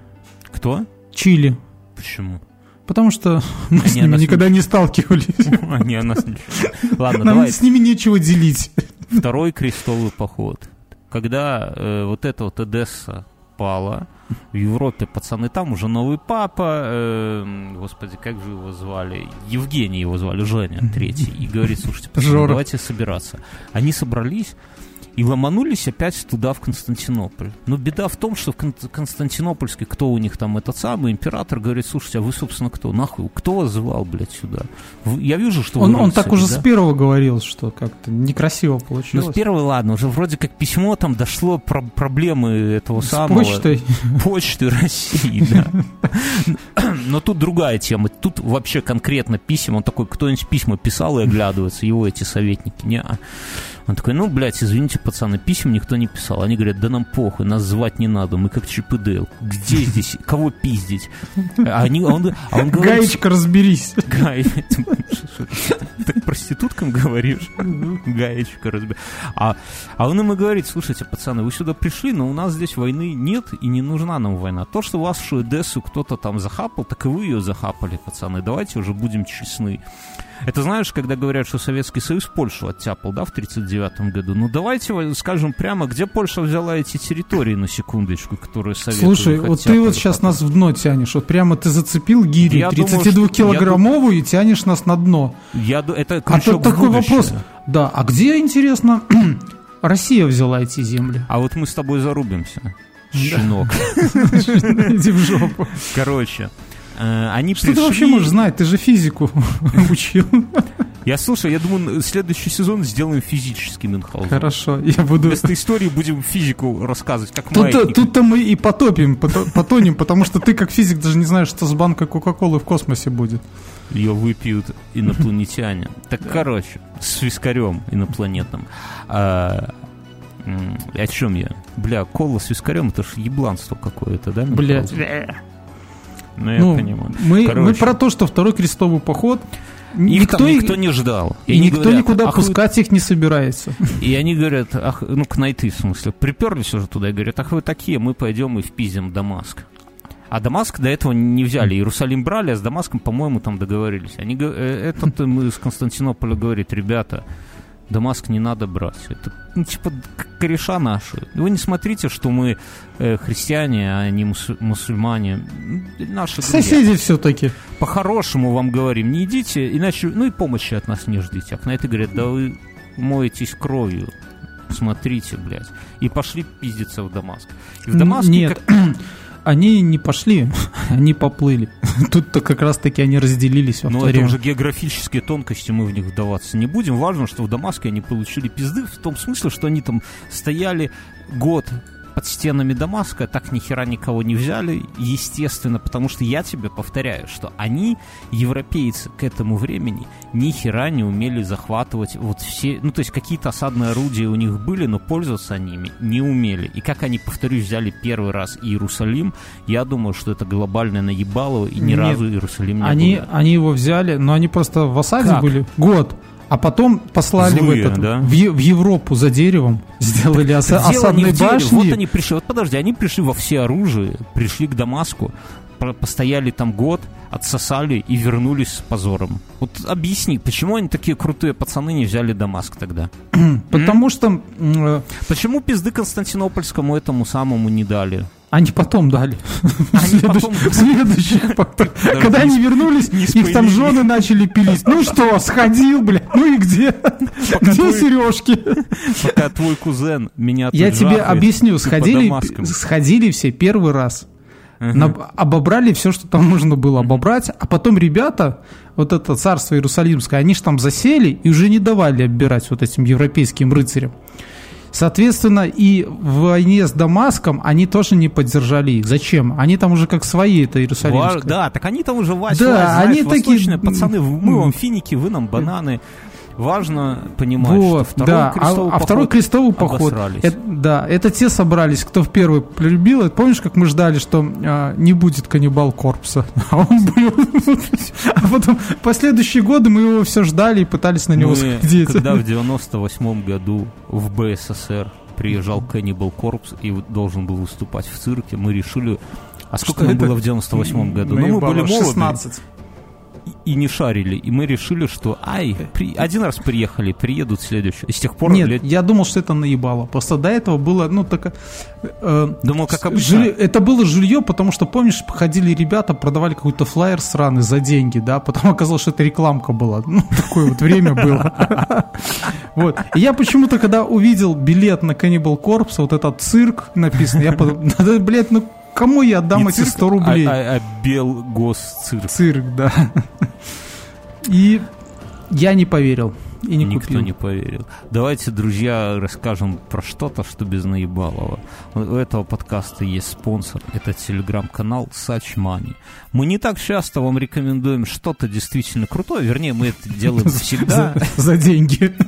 кто? Чили. Почему? Потому что мы с Они о ними никогда не сталкивались. Они о нас ничего. Ладно, Нам давай с ними нечего делить. второй крестовый поход. Когда э, вот эта вот Эдесса совпало. В Европе пацаны там уже новый папа, э, господи, как же его звали? Евгений его звали, Женя, третий. И говорит, слушайте, пацаны, давайте собираться. Они собрались, и ломанулись опять туда, в Константинополь. Но беда в том, что в Кон- Константинопольске, кто у них там этот самый император, говорит, слушайте, а вы, собственно, кто? Нахуй, кто вас звал, блядь, сюда? Я вижу, что вы Он, он так уже да? с первого говорил, что как-то некрасиво Ну, получилось. с первой, ладно, уже вроде как письмо там дошло про проблемы этого С самого... почтой. Почты России, да. Но тут другая тема. Тут вообще конкретно писем. Он такой, кто-нибудь письма писал и оглядывается, его эти советники. Не, он такой, ну, блядь, извините, пацаны, писем никто не писал. Они говорят, да нам похуй, нас звать не надо, мы как Чип и Дейл. Где здесь, кого пиздить? А, они, он, а он говорит, Гаечка, разберись. Гай, так проституткам говоришь? Гаечка разбил. А, а он им и говорит, слушайте, пацаны, вы сюда пришли, но у нас здесь войны нет и не нужна нам война. То, что вашу Эдессу кто-то там захапал, так и вы ее захапали, пацаны. Давайте уже будем честны. Это знаешь, когда говорят, что Советский Союз Польшу оттяпал, да, в 1939 году. Ну давайте скажем прямо, где Польша взяла эти территории, на секундочку, которые Советы Слушай, вот ты вот сейчас потом. нас в дно тянешь. Вот прямо ты зацепил что- 32-килограммовую и тянешь нас на дно. Я, это А тут такой вопрос. Да, а где, интересно, Россия взяла эти земли? А вот мы с тобой зарубимся. Щенок. Иди в жопу. Короче, они Что пришли... ты вообще можешь знать? Ты же физику учил. Я слушай, я думаю, следующий сезон сделаем физический Мюнхгаузен. Хорошо, я буду... Вместо истории будем физику рассказывать, как Тут, маятник. тут-то мы и потопим, пото- потонем, потому что ты как физик даже не знаешь, что с банкой Кока-Колы в космосе будет. Ее выпьют инопланетяне. Так, короче, с вискарем инопланетным. А, о чем я? Бля, кола с вискарем, это ж ебланство какое-то, да? Блядь. Ну, я Ну, понимаю. мы, Короче. мы про то, что второй крестовый поход Их никто, там и- никто не ждал. и никто говорят, никуда «Ах вы пускать их не собирается. И они говорят, ах, ну, к найты, в смысле, приперлись уже туда и говорят, ах вы такие, мы пойдем и впиздим Дамаск. А Дамаск до этого не взяли. Иерусалим брали, а с Дамаском, по-моему, там договорились. Они, э, этот им из Константинополя говорит, ребята, Дамаск не надо брать. Это, ну, типа, кореша наши. Вы не смотрите, что мы э, христиане, а не мусу- мусульмане. Наши друзья. Соседи все-таки. По-хорошему вам говорим, не идите, иначе, ну и помощи от нас не ждите. А на это говорят, да вы моетесь кровью. Смотрите, блядь. И пошли пиздиться в Дамаск. И в Дамаске Нет, как- они не пошли, они поплыли. Тут-то как раз-таки они разделились Ну, это уже географические тонкости, мы в них вдаваться не будем. Важно, что в Дамаске они получили пизды в том смысле, что они там стояли год под стенами Дамаска, так ни хера никого не взяли, естественно, потому что я тебе повторяю, что они, европейцы, к этому времени ни хера не умели захватывать вот все, ну, то есть какие-то осадные орудия у них были, но пользоваться они ими не умели. И как они, повторюсь, взяли первый раз Иерусалим, я думаю, что это глобальное наебалово, и ни Нет. разу Иерусалим не Они, был. они его взяли, но они просто в осаде Как? были год. А потом послали Злые, в, этот, да? в, в Европу за деревом, сделали не осадные башни. Вот они пришли. Вот подожди, они пришли во все оружие, пришли к Дамаску, постояли там год, отсосали и вернулись с позором. Вот объясни, почему они такие крутые пацаны не взяли Дамаск тогда? Потому что э, Почему пизды Константинопольскому этому самому не дали? Они потом дали. Они Следующий- потом- следующий потом. Когда они вернулись, их там жены начали пилить. Ну что, сходил, бля, ну и где? Где сережки? Пока твой кузен меня Я тебе объясню, сходили, сходили все первый раз. Обобрали все, что там нужно было обобрать, а потом ребята, вот это царство Иерусалимское, они же там засели и уже не давали оббирать вот этим европейским рыцарям. Соответственно, и в войне с Дамаском они тоже не поддержали их. Зачем? Они там уже как свои, это Иерусалимское. Ва- Да, так они там уже Вась, Да, Вась, знаешь, они такие, пацаны, мы вам финики, вы нам бананы. Важно понимать, Вот, что второй да, крестовый а, а второй поход крестовый поход, обосрались. это, да, это те собрались, кто в первый полюбил. Это Помнишь, как мы ждали, что а, не будет каннибал корпуса, а он был. А потом последующие годы мы его все ждали и пытались на него сходить. когда в 98 году в БССР приезжал Cannibal Corpse и должен был выступать в цирке, мы решили... А сколько нам было в 98 году? Ну, мы были молоды. 16. И не шарили. И мы решили, что ай, при... один раз приехали, приедут следующий. И с тех пор... Нет, лет- я думал, что это наебало. Просто до этого было, ну, так... э, Думал, как обычно. жилье- это было жилье, потому что, помнишь, ходили ребята, продавали какой-то флаер сраный за деньги, да, потом оказалось, что это рекламка была. Ну, такое вот время было. Вот. И я почему-то, когда увидел билет на Cannibal Corpse, вот этот цирк написано, я подумал, блядь, ну, кому я отдам Не эти цирк, 100 рублей? А, а, а Белгосцирк. Цирк, да. И я не поверил. И не Никто купил. не поверил. Давайте, друзья, расскажем про что-то, что без наебалова. У этого подкаста есть спонсор. Это телеграм-канал Such Money. Мы не так часто вам рекомендуем что-то действительно крутое. Вернее, мы это делаем всегда. За, за деньги.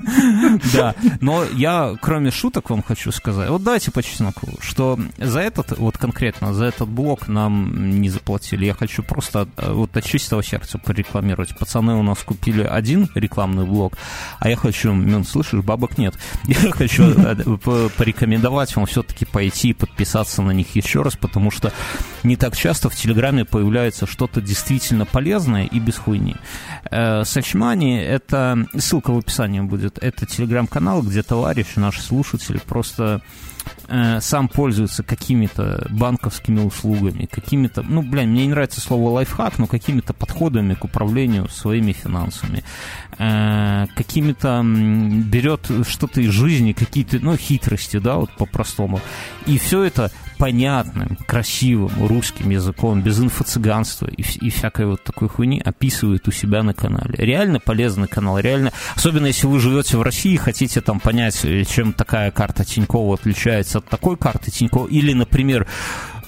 Да, но я, кроме шуток, вам хочу сказать, вот давайте по чесноку, что за этот, вот конкретно, за этот блок нам не заплатили. Я хочу просто э, вот от чистого сердца порекламировать. Пацаны у нас купили один рекламный блок, а я хочу, Мин, слышишь, бабок нет. Я хочу э, по- порекомендовать вам все-таки пойти и подписаться на них еще раз, потому что не так часто в Телеграме появляется что-то действительно полезное и без хуйни. Э, Сачмани — это, ссылка в описании будет, это телеграм-канал, где товарищ, наши слушатели просто сам пользуется какими-то банковскими услугами, какими-то, ну, бля, мне не нравится слово лайфхак, но какими-то подходами к управлению своими финансами, Э, какими-то берет что-то из жизни, какие-то, ну, хитрости, да, вот по-простому, и все это понятным, красивым русским языком, без инфо-цыганства и, и всякой вот такой хуйни описывает у себя на канале. Реально полезный канал, реально, особенно если вы живете в России и хотите там понять, э, чем такая карта Тинькова отличается от такой карты Тинькова, или, например,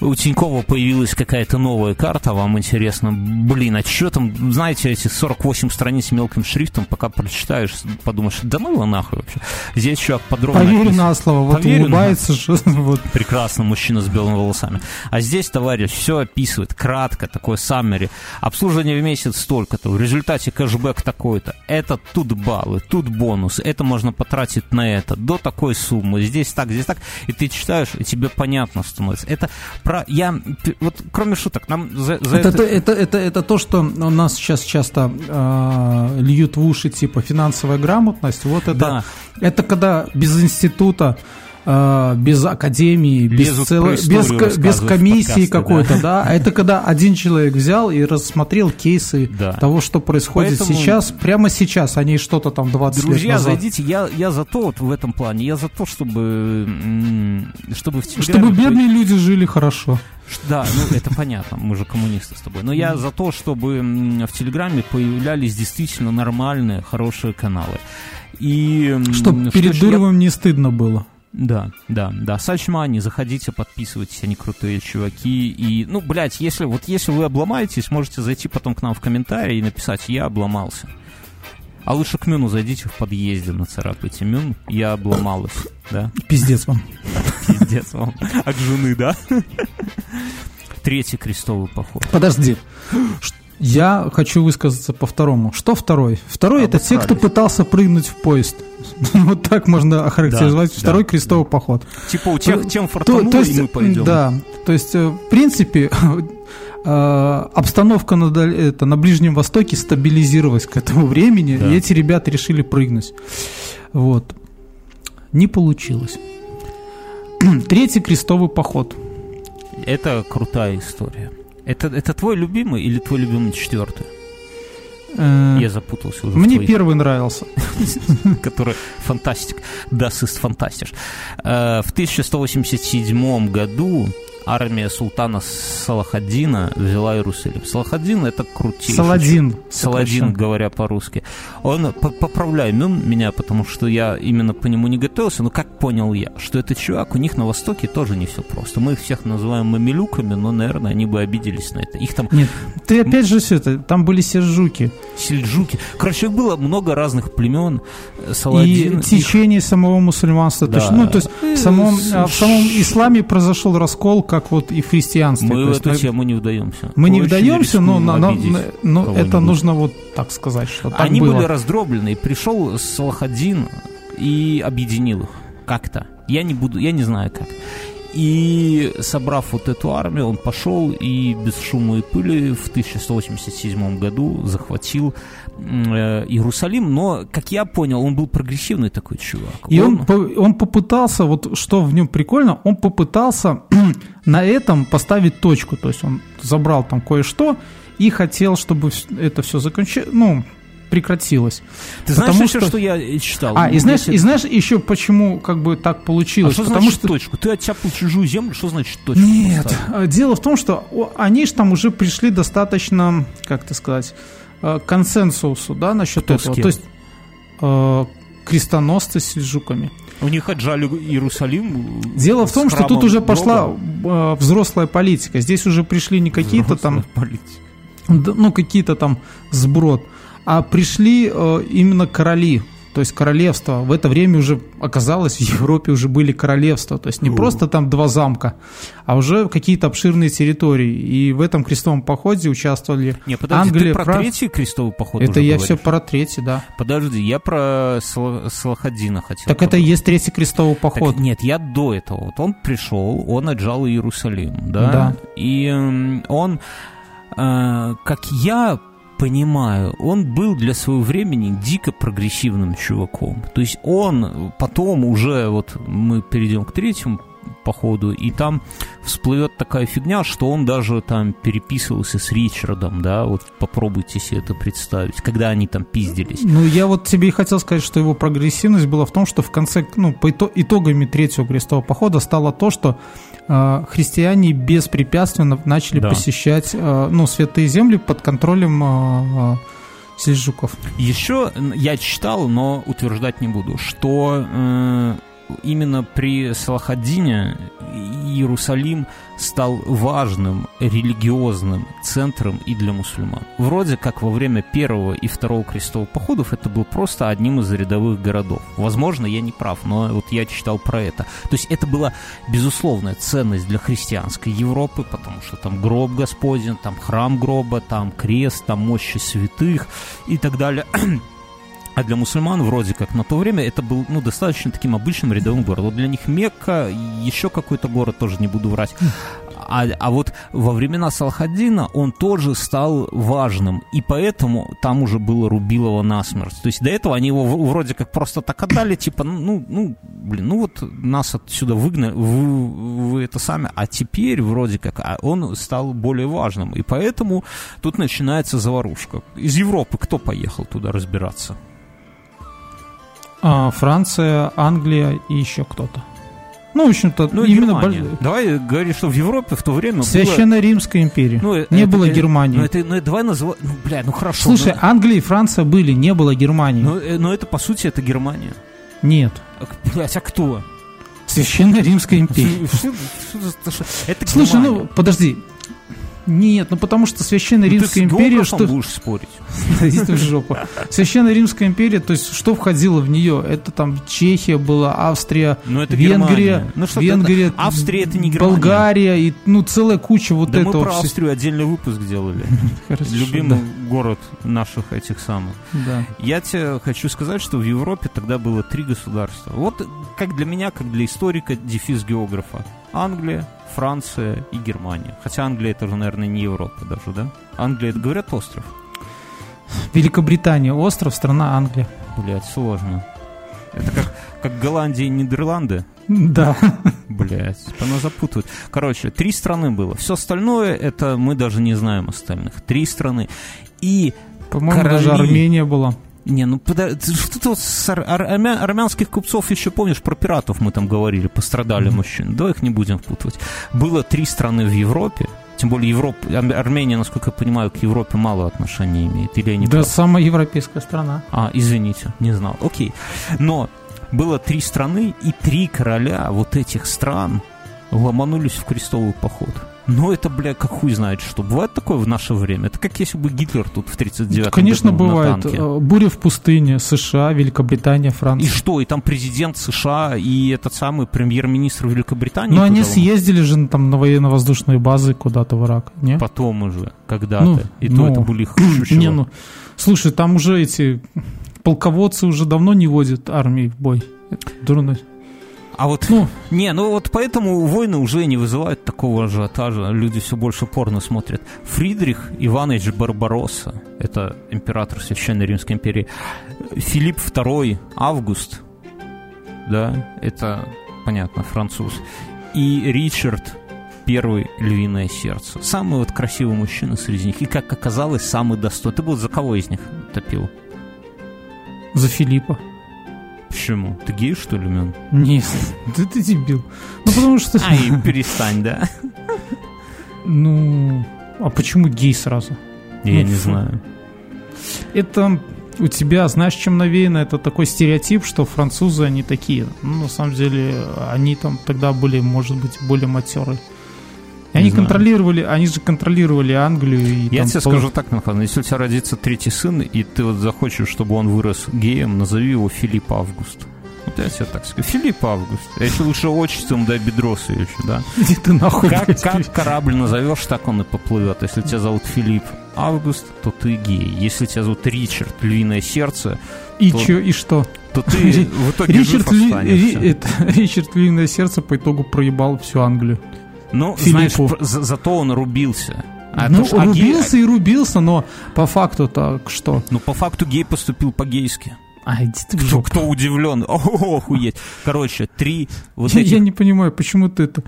у Тинькова появилась какая-то новая карта, вам интересно, блин, а что там, знаете, эти 48 страниц мелким шрифтом, пока прочитаешь, подумаешь, да ну его нахуй вообще. Здесь чувак подробно Поверь описывает. на слово, вот Поверю на- улыбается же. Вот. Прекрасно, мужчина с белыми волосами. А здесь товарищ все описывает кратко, такое саммери. Обслуживание в месяц столько-то, в результате кэшбэк такой-то. Это тут баллы, тут бонус, это можно потратить на это, до такой суммы, здесь так, здесь так. И ты читаешь, и тебе понятно становится. Это про... Я... Вот кроме шуток, нам за, за Это, это... это, это, это то, что у нас сейчас часто э, льют в уши, типа финансовая грамотность. Вот это, Да. это когда без института, без академии, без, Лезут цело- про историю без, без комиссии какой-то, да. А это когда один человек взял и рассмотрел кейсы того, что происходит сейчас, прямо сейчас, а не что-то там 20 лет Друзья, назад. зайдите, я, я за то вот в этом плане, я за то, чтобы, чтобы в Чтобы бедные люди жили хорошо. Да, ну это понятно, мы же коммунисты с тобой. Но я за то, чтобы в Телеграме появлялись действительно нормальные, хорошие каналы. И Чтобы что перед ж я- не стыдно было. Да, да, да. Сачмани, заходите, подписывайтесь, они крутые чуваки. И, ну, блядь, если, вот если вы обломаетесь, можете зайти потом к нам в комментарии и написать «Я обломался». А лучше к Мюну зайдите в подъезде, нацарапайте «Мюн, я обломалась». Да? Пиздец вам. Пиздец вам. А к жены, да? Третий крестовый поход. Подожди. Ш- Я хочу высказаться по второму. Что второй? Второй это те, кто Обосрались. пытался прыгнуть в поезд. Вот так можно охарактеризовать Да, второй да, крестовый поход. Типа у тех, тем То, фартануло, то есть, и мы пойдем. да, то есть, э, в принципе, э, обстановка на, это, на Ближнем Востоке стабилизировалась к этому времени, Да. и эти ребята решили прыгнуть. Вот. Не получилось. Третий крестовый поход. Это крутая история. Это, это твой любимый или твой любимый четвертый? Э, Я запутался уже. Мне твоих. первый нравился. который фантастик, das ist fantastisch. В 1187 году армия султана Салахаддина взяла Иерусалим. Салахаддин это крутейший. Саладин. Саладин, говоря по-русски. Он, по- поправляй меня, потому что я именно по нему не готовился, но как понял я, что этот чувак, у них на Востоке тоже не все просто. Мы их всех называем мамилюками, но, наверное, они бы обиделись на это. Их там Нет, ты опять же все это, там были сельджуки. сельджуки. Короче, их было много разных племен. Саладин, и их- течение самого мусульманства. То Да. есть, ну, то есть в самом, Э, а, в самом исламе произошел раскол, как вот и в христианстве. Мы в эту тему не вдаемся. мы не Очень вдаемся, но, но, но- но это нужно вот так сказать, что так Они было. были раздроблены, и пришел Салахадин и объединил их как-то. Я не буду, я не знаю как. И собрав вот эту армию, он пошел и без шума и пыли в 1187 году захватил Иерусалим, но, как я понял, он был прогрессивный такой чувак. И он, он, он попытался, вот что в нем прикольно, он попытался на этом поставить точку, то есть он забрал там кое-что и хотел, чтобы это все закончилось, ну, прекратилось. Ты знаешь Потому еще, что... что я читал? А, и знаешь, если... и знаешь еще почему как бы так получилось? А что Потому значит что... точку? Ты оттяпал чужую землю, что значит точку? Нет, поставил? дело в том, что они же там уже пришли достаточно, как это сказать, э, консенсусу, да, насчет Кто этого. То есть э, крестоносцы с сельджуками. У них отжали Иерусалим. Дело в том, что тут уже пошла э, взрослая политика. Здесь уже пришли не какие-то там, политика. ну какие-то там сброд, а пришли э, именно короли, то есть королевство. В это время уже оказалось, в Европе уже были королевства, то есть не просто там два замка, а уже какие-то обширные территории. И в этом крестовом походе участвовали не, подожди, Англия, ты про Франц... третий крестовый поход Это я говоришь? все про третий, да. Подожди, я про Салахаддина хотел. Так это и есть третий крестовый поход. Так, нет, я до этого. Вот он пришел, он отжал Иерусалим, да? Да. И он, э, как я понимаю, он был для своего времени дико прогрессивным чуваком. То есть он потом уже, вот мы перейдем к третьему походу, и там всплывет такая фигня, что он даже там переписывался с Ричардом, да, вот попробуйте себе это представить, когда они там пиздились. Ну, я вот тебе и хотел сказать, что его прогрессивность была в том, что в конце, ну, по итогами третьего крестового похода стало то, что христиане беспрепятственно начали да. посещать, э, ну, святые земли под контролем э, сельджуков. Еще я читал, но утверждать не буду, что э, именно при Салахаддине Иерусалим стал важным религиозным центром и для мусульман. Вроде как во время первого и второго крестовых походов это был просто одним из рядовых городов. Возможно, я не прав, но вот я читал про это. То есть это была безусловная ценность для христианской Европы, потому что там гроб Господень, там храм гроба, там крест, там мощи святых и так далее. А для мусульман, вроде как, на то время это был ну, достаточно таким обычным рядовым городом. Вот для них Мекка, еще какой-то город, тоже не буду врать. А, а вот во времена Салхаддина он тоже стал важным, и поэтому там уже было Рубилово насмерть. То есть до этого они его вроде как просто так отдали, типа, ну, ну, блин, ну вот нас отсюда выгнали, вы, вы это сами, а теперь вроде как а он стал более важным, и поэтому тут начинается заварушка. Из Европы кто поехал туда разбираться? А, Франция, Англия и еще кто-то. Ну, в общем-то, ну, именно больш... Давай говори, что в Европе в то время Священная было... Римская империя. Ну, не это, было Германии. Ну, это, ну, давай называть... Ну, бля, ну хорошо. Слушай, но... Англия и Франция были, не было Германии. Но, э, но это, по сути, это Германия. Нет. Блядь, а кто? Священная Римская империя. Это Слушай, ну, подожди, нет, ну потому что Священная ну, Римская империя... что будешь спорить. Иди в жопу. Священная Римская империя, то есть что входило в нее? Это там Чехия была, Австрия, ну, это Венгрия, ну, что Венгрия, это? Австрия это не Германия. Болгария и ну целая куча вот да этого. мы про Австрию отдельный выпуск делали. Любимый город наших этих самых. Да. Я тебе хочу сказать, что в Европе тогда было три государства. Вот как для меня, как для историка, дефис географа. Англия, Франция и Германия. Хотя Англия это же, наверное, не Европа даже, да? Англия, это говорят, остров. Великобритания остров, страна Англия. Блять, сложно. Это как, как Голландия и Нидерланды. Да. Блять, она запутывает. Короче, три страны было. Все остальное, это мы даже не знаем остальных. Три страны. И По-моему, короли... даже Армения была. Не, ну что ты вот с ар- армя- армянских купцов еще помнишь, про пиратов мы там говорили, пострадали mm-hmm. мужчины. Давай их не будем впутывать. Было три страны в Европе, тем более Европа, Армения, насколько я понимаю, к Европе мало отношения имеет. Или не Да, прав? самая европейская страна. А, извините, не знал. Окей. Но было три страны, и три короля вот этих стран ломанулись в крестовый поход. Ну, это, бля, как хуй знает, что. Бывает такое в наше время? Это как если бы Гитлер тут в 39-м Конечно, году бывает. Э, буря в пустыне, США, Великобритания, Франция. И что? И там президент США и этот самый премьер-министр Великобритании? Ну, они съездили же там на военно-воздушные базы куда-то в Ирак, не? Потом уже, когда-то. Ну, и ну, то это были Не, ну, слушай, там уже эти полководцы уже давно не водят армии в бой. Это дурно. А вот, ну, не, ну вот поэтому войны уже не вызывают такого ажиотажа. Люди все больше порно смотрят. Фридрих Иванович Барбаросса, это император Священной Римской империи. Филипп II Август, да, это, понятно, француз. И Ричард Первый Львиное Сердце. Самый вот красивый мужчина среди них. И, как оказалось, самый достойный. Ты был за кого из них топил? За Филиппа. Почему? Ты гей, что ли, Мен? Нет, да ты дебил. Ну, потому что... Ай, перестань, да? Ну, а почему гей сразу? Я Ну, не знаю. Это у тебя, знаешь, чем навеяно? Это такой стереотип, что французы, они такие. Ну, на самом деле, они там тогда были, может быть, более матеры. И они знаю. контролировали, они же контролировали Англию. И Я тебе пол- скажу так, Михан, если у тебя родится третий сын, и ты вот захочешь, чтобы он вырос геем, назови его Филипп Август. Вот я тебе так скажу. Филипп Август. Если лучше отчеством, да, Бедроса еще, да? Иди ты нахуй. Как, как корабль назовешь, так он и поплывет. Если тебя зовут Филипп Август, то ты гей. Если тебя зовут Ричард Львиное Сердце, И то- чё, и что? то ты в итоге Ричард, жив Ли- Ричард Львиное сердце по итогу проебал всю Англию. Ну, Филиппу. знаешь, за- зато он рубился. А ну, то, что- а гей- рубился и рубился, но по факту так что? Ну, по факту гей поступил по-гейски. А, иди ты Кто, кто удивлен? О, охуеть. Короче, три вот Я, этих, я не понимаю, почему ты это...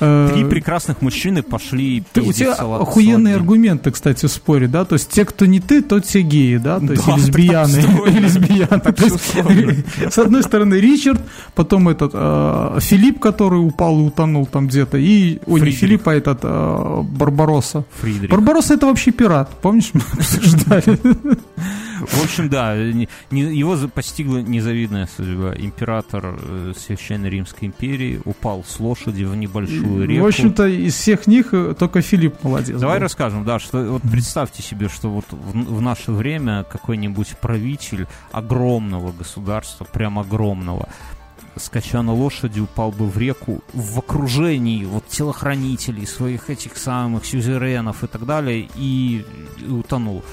э, три прекрасных мужчины пошли ты- у тебя в охуенные салат. аргументы, кстати, в споре, да? То есть те, кто не ты, тот все геи, да? То есть Да, лесбияны. лесбияны. С одной стороны Ричард, потом этот э, Филипп, который упал и утонул там где-то, и... Ой, не. Филипп, а этот э, Барбаросса. Фридрих. Барбаросса это вообще пират, помнишь, мы обсуждали? В общем, да, не- его постигла незавидная судьба. Император э, Священной Римской империи упал с лошади в небольшую реку. В общем-то, из всех них э, только Филипп молодец. Давай был. расскажем, да, что вот представьте себе, что вот в, в наше время какой-нибудь правитель огромного государства, прям огромного, скача на лошади, упал бы в реку в окружении вот телохранителей, своих этих самых сюзеренов и так далее, и, и утонул.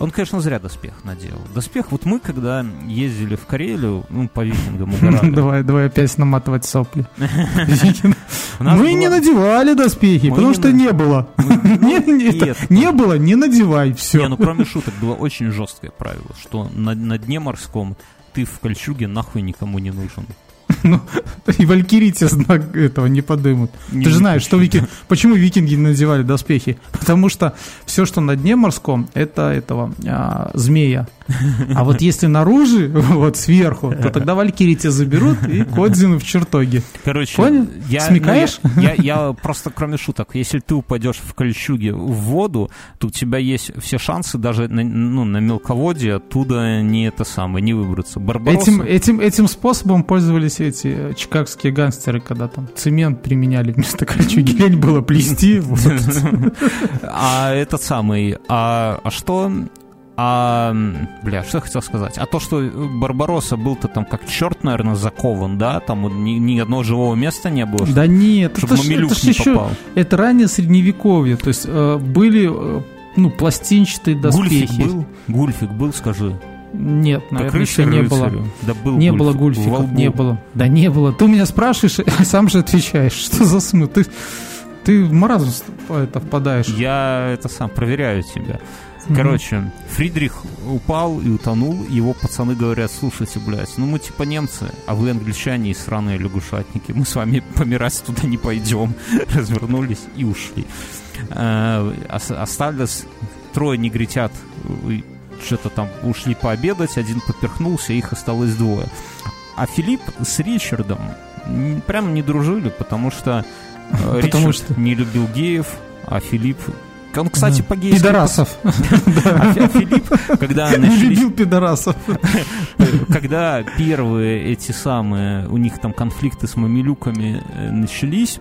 Он, конечно, зря доспех надел. Доспех, вот мы, когда ездили в Карелию, ну, по викингам угорали, Давай, давай опять наматывать сопли. Мы не надевали доспехи, потому не что не было. Не, не, это- нет. Не было, не надевай, Не, все. ну кроме шуток, было очень жесткое правило, что на дне морском ты в кольчуге нахуй никому не нужен. И валькирии тебе знак этого не подымут. Не Ты же знаешь, что вики... почему викинги надевали доспехи? Потому что все, что на дне морском, это этого а, змея. А вот если наружу, вот сверху, то тогда валькирии тебя заберут и Кодзину в чертоге. Короче, Понял? я, Смекаешь? ну, я, я, я просто, кроме шуток, если ты упадешь в кольчуге в воду, то у тебя есть все шансы даже на, ну, на мелководье оттуда не это самое, не выбраться. Барбаросса... Этим, этим, этим способом пользовались эти чикагские гангстеры, когда там цемент применяли вместо кольчуги. Лень было плести. А этот самый, а, а что... А, бля, что я хотел сказать? А то, что Барбаросса был-то там как черт, наверное, закован, да? Там ни, ни одного живого места не было, Да нет, чтобы это ж, Мамилюк это ж не еще... попал. Это раннее средневековье. То есть э, были э, ну, пластинчатые Гульфик доспехи. был? Гульфик был, скажи. Нет, Как наверное, еще не было. Да был Не Гульфик. было гульфиков, не было. Да не было. Ты у меня спрашиваешь, а сам же отвечаешь. Что за смысл? Ты, ты в маразм это впадаешь. Я это сам проверяю тебя. Короче, Фридрих упал и утонул. Его пацаны говорят, слушайте, блядь, ну мы типа немцы, а вы англичане и сраные лягушатники. Мы с вами помирать туда не пойдем. Развернулись и ушли. Э, ос- Остались трое негритят, что-то там ушли пообедать, один поперхнулся, их осталось двое. А Филипп с Ричардом прям не дружили, потому что э, Потому Ричард что- не любил геев, а Филипп... Он, кстати, Да. по-гейски... Пидорасов. А Фи- Филипп, когда Не начались, любил пидорасов. когда первые эти самые, у них там конфликты с мамилюками э, начались,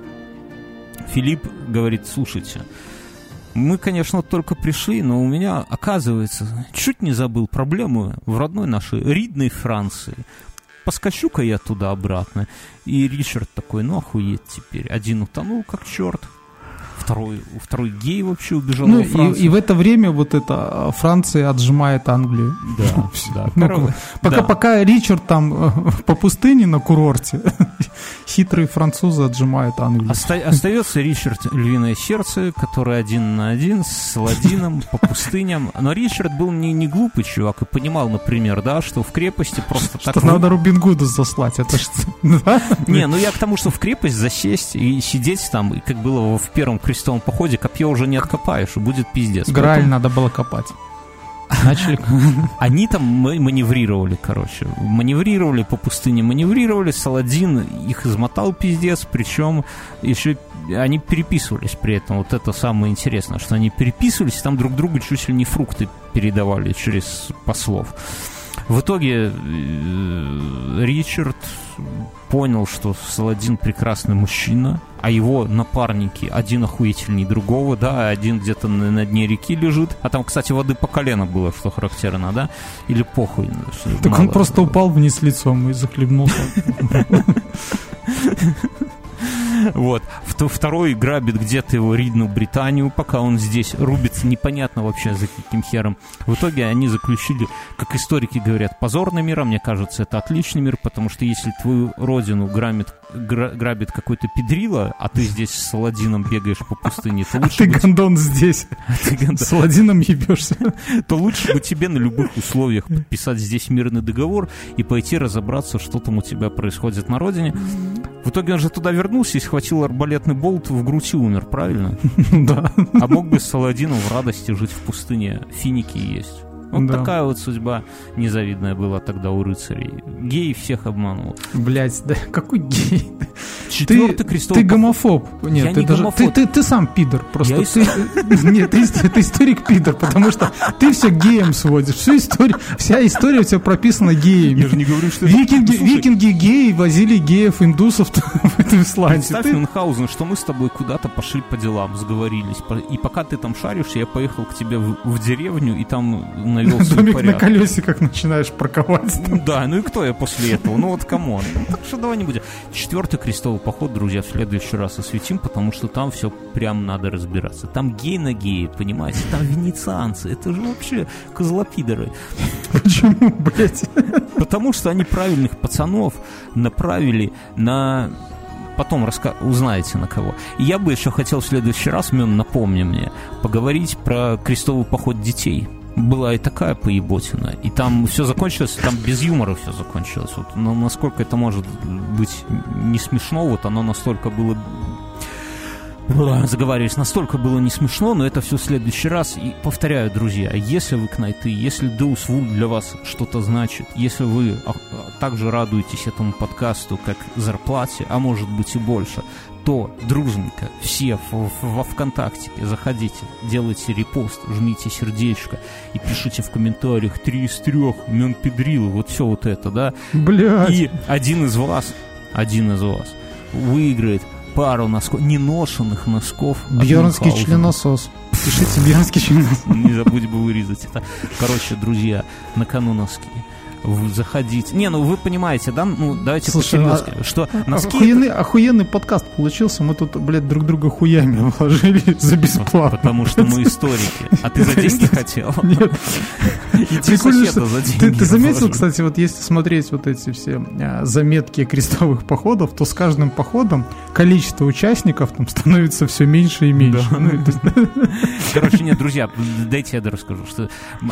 Филипп говорит, слушайте, мы, конечно, только пришли, но у меня, оказывается, чуть не забыл проблему в родной нашей ридной Франции. Поскочу-ка я туда-обратно. И Ричард такой, ну охуеть теперь. Один утонул, как черт. Второй, второй гей вообще убежал Ну во и, Францию. и в это время вот это а, Франция отжимает Англию. Да, да. Ну, Пока, да. пока Ричард там э, по пустыне на курорте, Хитрые французы отжимают Англию. Оста- остается Ричард Львиное Сердце, который один на один с Ладином по пустыням. Но Ричард был не, не глупый чувак и понимал, например, да, что в крепости просто Что так... надо Рубин Гуду заслать, это что? Не, ну я к тому, что в крепость засесть и сидеть там, и как было в первом крестовом походе, копье уже не откопаешь, и будет пиздец. Грааль надо было копать. Начали... Они там ма- маневрировали, короче. Маневрировали по пустыне, маневрировали. Саладин их измотал пиздец, причем еще они переписывались при этом. Вот это самое интересное, что они переписывались, там друг другу чуть ли не фрукты передавали через послов. В итоге э, Ричард понял, что Саладин прекрасный мужчина, а его напарники один охуительней другого, да, один где-то на, на дне реки лежит, а там, кстати, воды по колено было, что характерно, да, или похуй. что Так он мало. просто упал вниз лицом и захлебнулся. Вот. Вто- Второй грабит где-то его ридную Британию, пока он здесь рубится непонятно вообще за каким хером. В итоге они заключили, как историки говорят, позорный мир, а мне кажется, это отличный мир, потому что если твою родину грабит, гра- грабит какой-то педрила, а ты здесь с Саладином бегаешь по пустыне, то А лучше, ты бы, гондон здесь. ты ганда- С Ладином ебешься. то лучше бы тебе на любых условиях подписать здесь мирный договор и пойти разобраться, что там у тебя происходит на родине. В итоге он же туда вернулся и схватил арбалетный болт в грудь и умер, правильно? Да. А мог бы с Саладином в радости жить в пустыне. Финики есть. Вот Да. такая вот судьба незавидная была тогда у рыцарей. Гей всех обманул. Блять, да какой гей. Четвертый Ты, крестовый ты гомофоб. Нет, Я ты не даже. гомофоб. Ты, ты, ты сам пидор. Просто Я ты. Нет, ты, ты историк пидор, потому что ты все геем сводишь. Всю историю, вся история у тебя прописана Я геями. же не говорю, что Викинги, Слушай, викинги геи возили геев индусов в эту Исландию. Представь, Ты- Мюнхгаузен, что мы с тобой куда-то пошли по делам, сговорились. И пока ты там шаришься, я поехал к тебе в, в деревню и там навел Домик на порядок. колесиках начинаешь парковать. Ну Да, ну и кто я после этого? Ну вот come on. Ну, Так что давай не будем. Четвертый крестовый поход, друзья, в следующий раз осветим, потому что там все прям надо разбираться. Там гей на геи, понимаете? Там венецианцы. Это же вообще козлопидоры. Почему, блядь? Потому что они правильных пацанов направили на... Потом раска... узнаете на кого. И я бы еще хотел в следующий раз, Мен, напомни мне, поговорить про крестовый поход детей. Была и такая поеботина. И там все закончилось, там без юмора все закончилось. Вот, но насколько это может быть не смешно, вот оно настолько было Ой, заговариваюсь, настолько было не смешно, но это все в следующий раз. И повторяю, друзья, если вы кнайты, если Deus Vult для вас что-то значит, если вы а, а, также радуетесь этому подкасту как зарплате, а может быть и больше, то дружненько все во ВКонтактике заходите, делайте репост, жмите сердечко и пишите в комментариях три из трех, мен педрил, вот все вот это, да, Блядь. и один из вас, один из вас выиграет пару носков, неношенных носков. Бьернский членосос. Пишите Бьернский членосос. Не забудь бы вырезать это. Короче, друзья, на кону носки. Вы заходите. Не, ну вы понимаете, да? Ну, давайте Слушай, по-серьезки. Что носки... Охуенный, охуенный подкаст получился. Мы тут, блядь, друг друга хуями вложили за бесплатно. Потому что мы историки. А ты за деньги хотел? Нет. Иди Прикольно, соседа что за ты, деньги ты заметил, вложи. кстати, вот если смотреть вот эти все а, заметки крестовых походов, то с каждым походом количество участников там становится все меньше и меньше. Да. Ну, то есть- Короче, нет, друзья, дайте я расскажу, что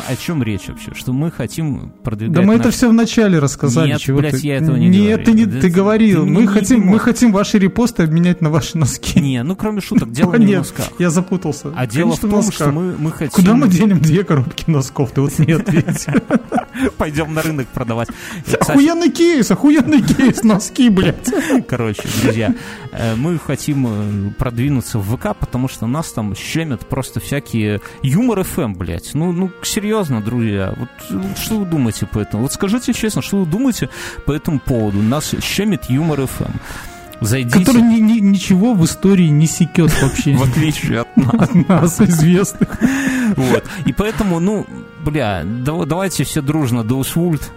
о чем речь вообще, что мы хотим продвигать. Да мы это все вначале рассказали. Нет, чего блядь, ты... я этого не Нет, говорил. ты не ты говорил. ты мы хотим, мы хотим ваши репосты обменять на ваши носки. Не, ну кроме шуток, дело не в носках. я запутался. А дело в том, что мы, мы хотим... Куда мы денем две коробки носков? Ты вот не ответил. пойдем на рынок продавать. Охуенный кейс, охуенный кейс, носки, блядь. Короче, друзья, э, мы хотим э, продвинуться в ВК, потому что нас там щемят просто всякие юмор ФМ, блядь. Ну, ну, серьезно, друзья. Вот э, что вы думаете по этому? Вот скажите честно, что вы думаете по этому поводу? Нас щемит юмор ФМ. Зайдите, Который ни- ни- ничего в истории не секет вообще. в отличие от нас. От нас, известных. Вот. И поэтому, ну, бля, да- давайте все дружно, Доусвульт,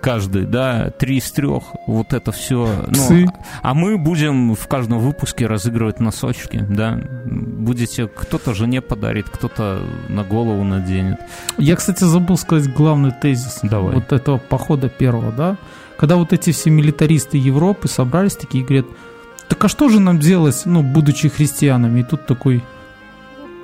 каждый, да, три из трех, вот это все. Псы. а мы будем в каждом выпуске разыгрывать носочки, да. Будете, кто-то жене подарит, кто-то на голову наденет. Я, кстати, забыл сказать главный тезис Давай. вот этого похода первого, да? когда вот эти все милитаристы Европы собрались такие и говорят, так а что же нам делать, ну, будучи христианами? И тут такой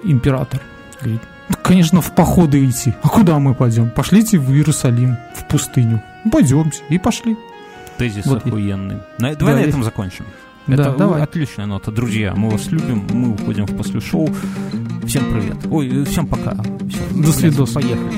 император говорит, «Ну, конечно, в походы идти. А куда мы пойдем? Пошлите в Иерусалим, в пустыню. Пойдемте. И пошли. Тезис Вот. охуенный. Давай Да, на этом закончим. Да, Это давай. отличная нота. Друзья, мы вас любим, мы уходим в после шоу. Всем привет. Ой, всем пока. Всё, До свидос. Поехали.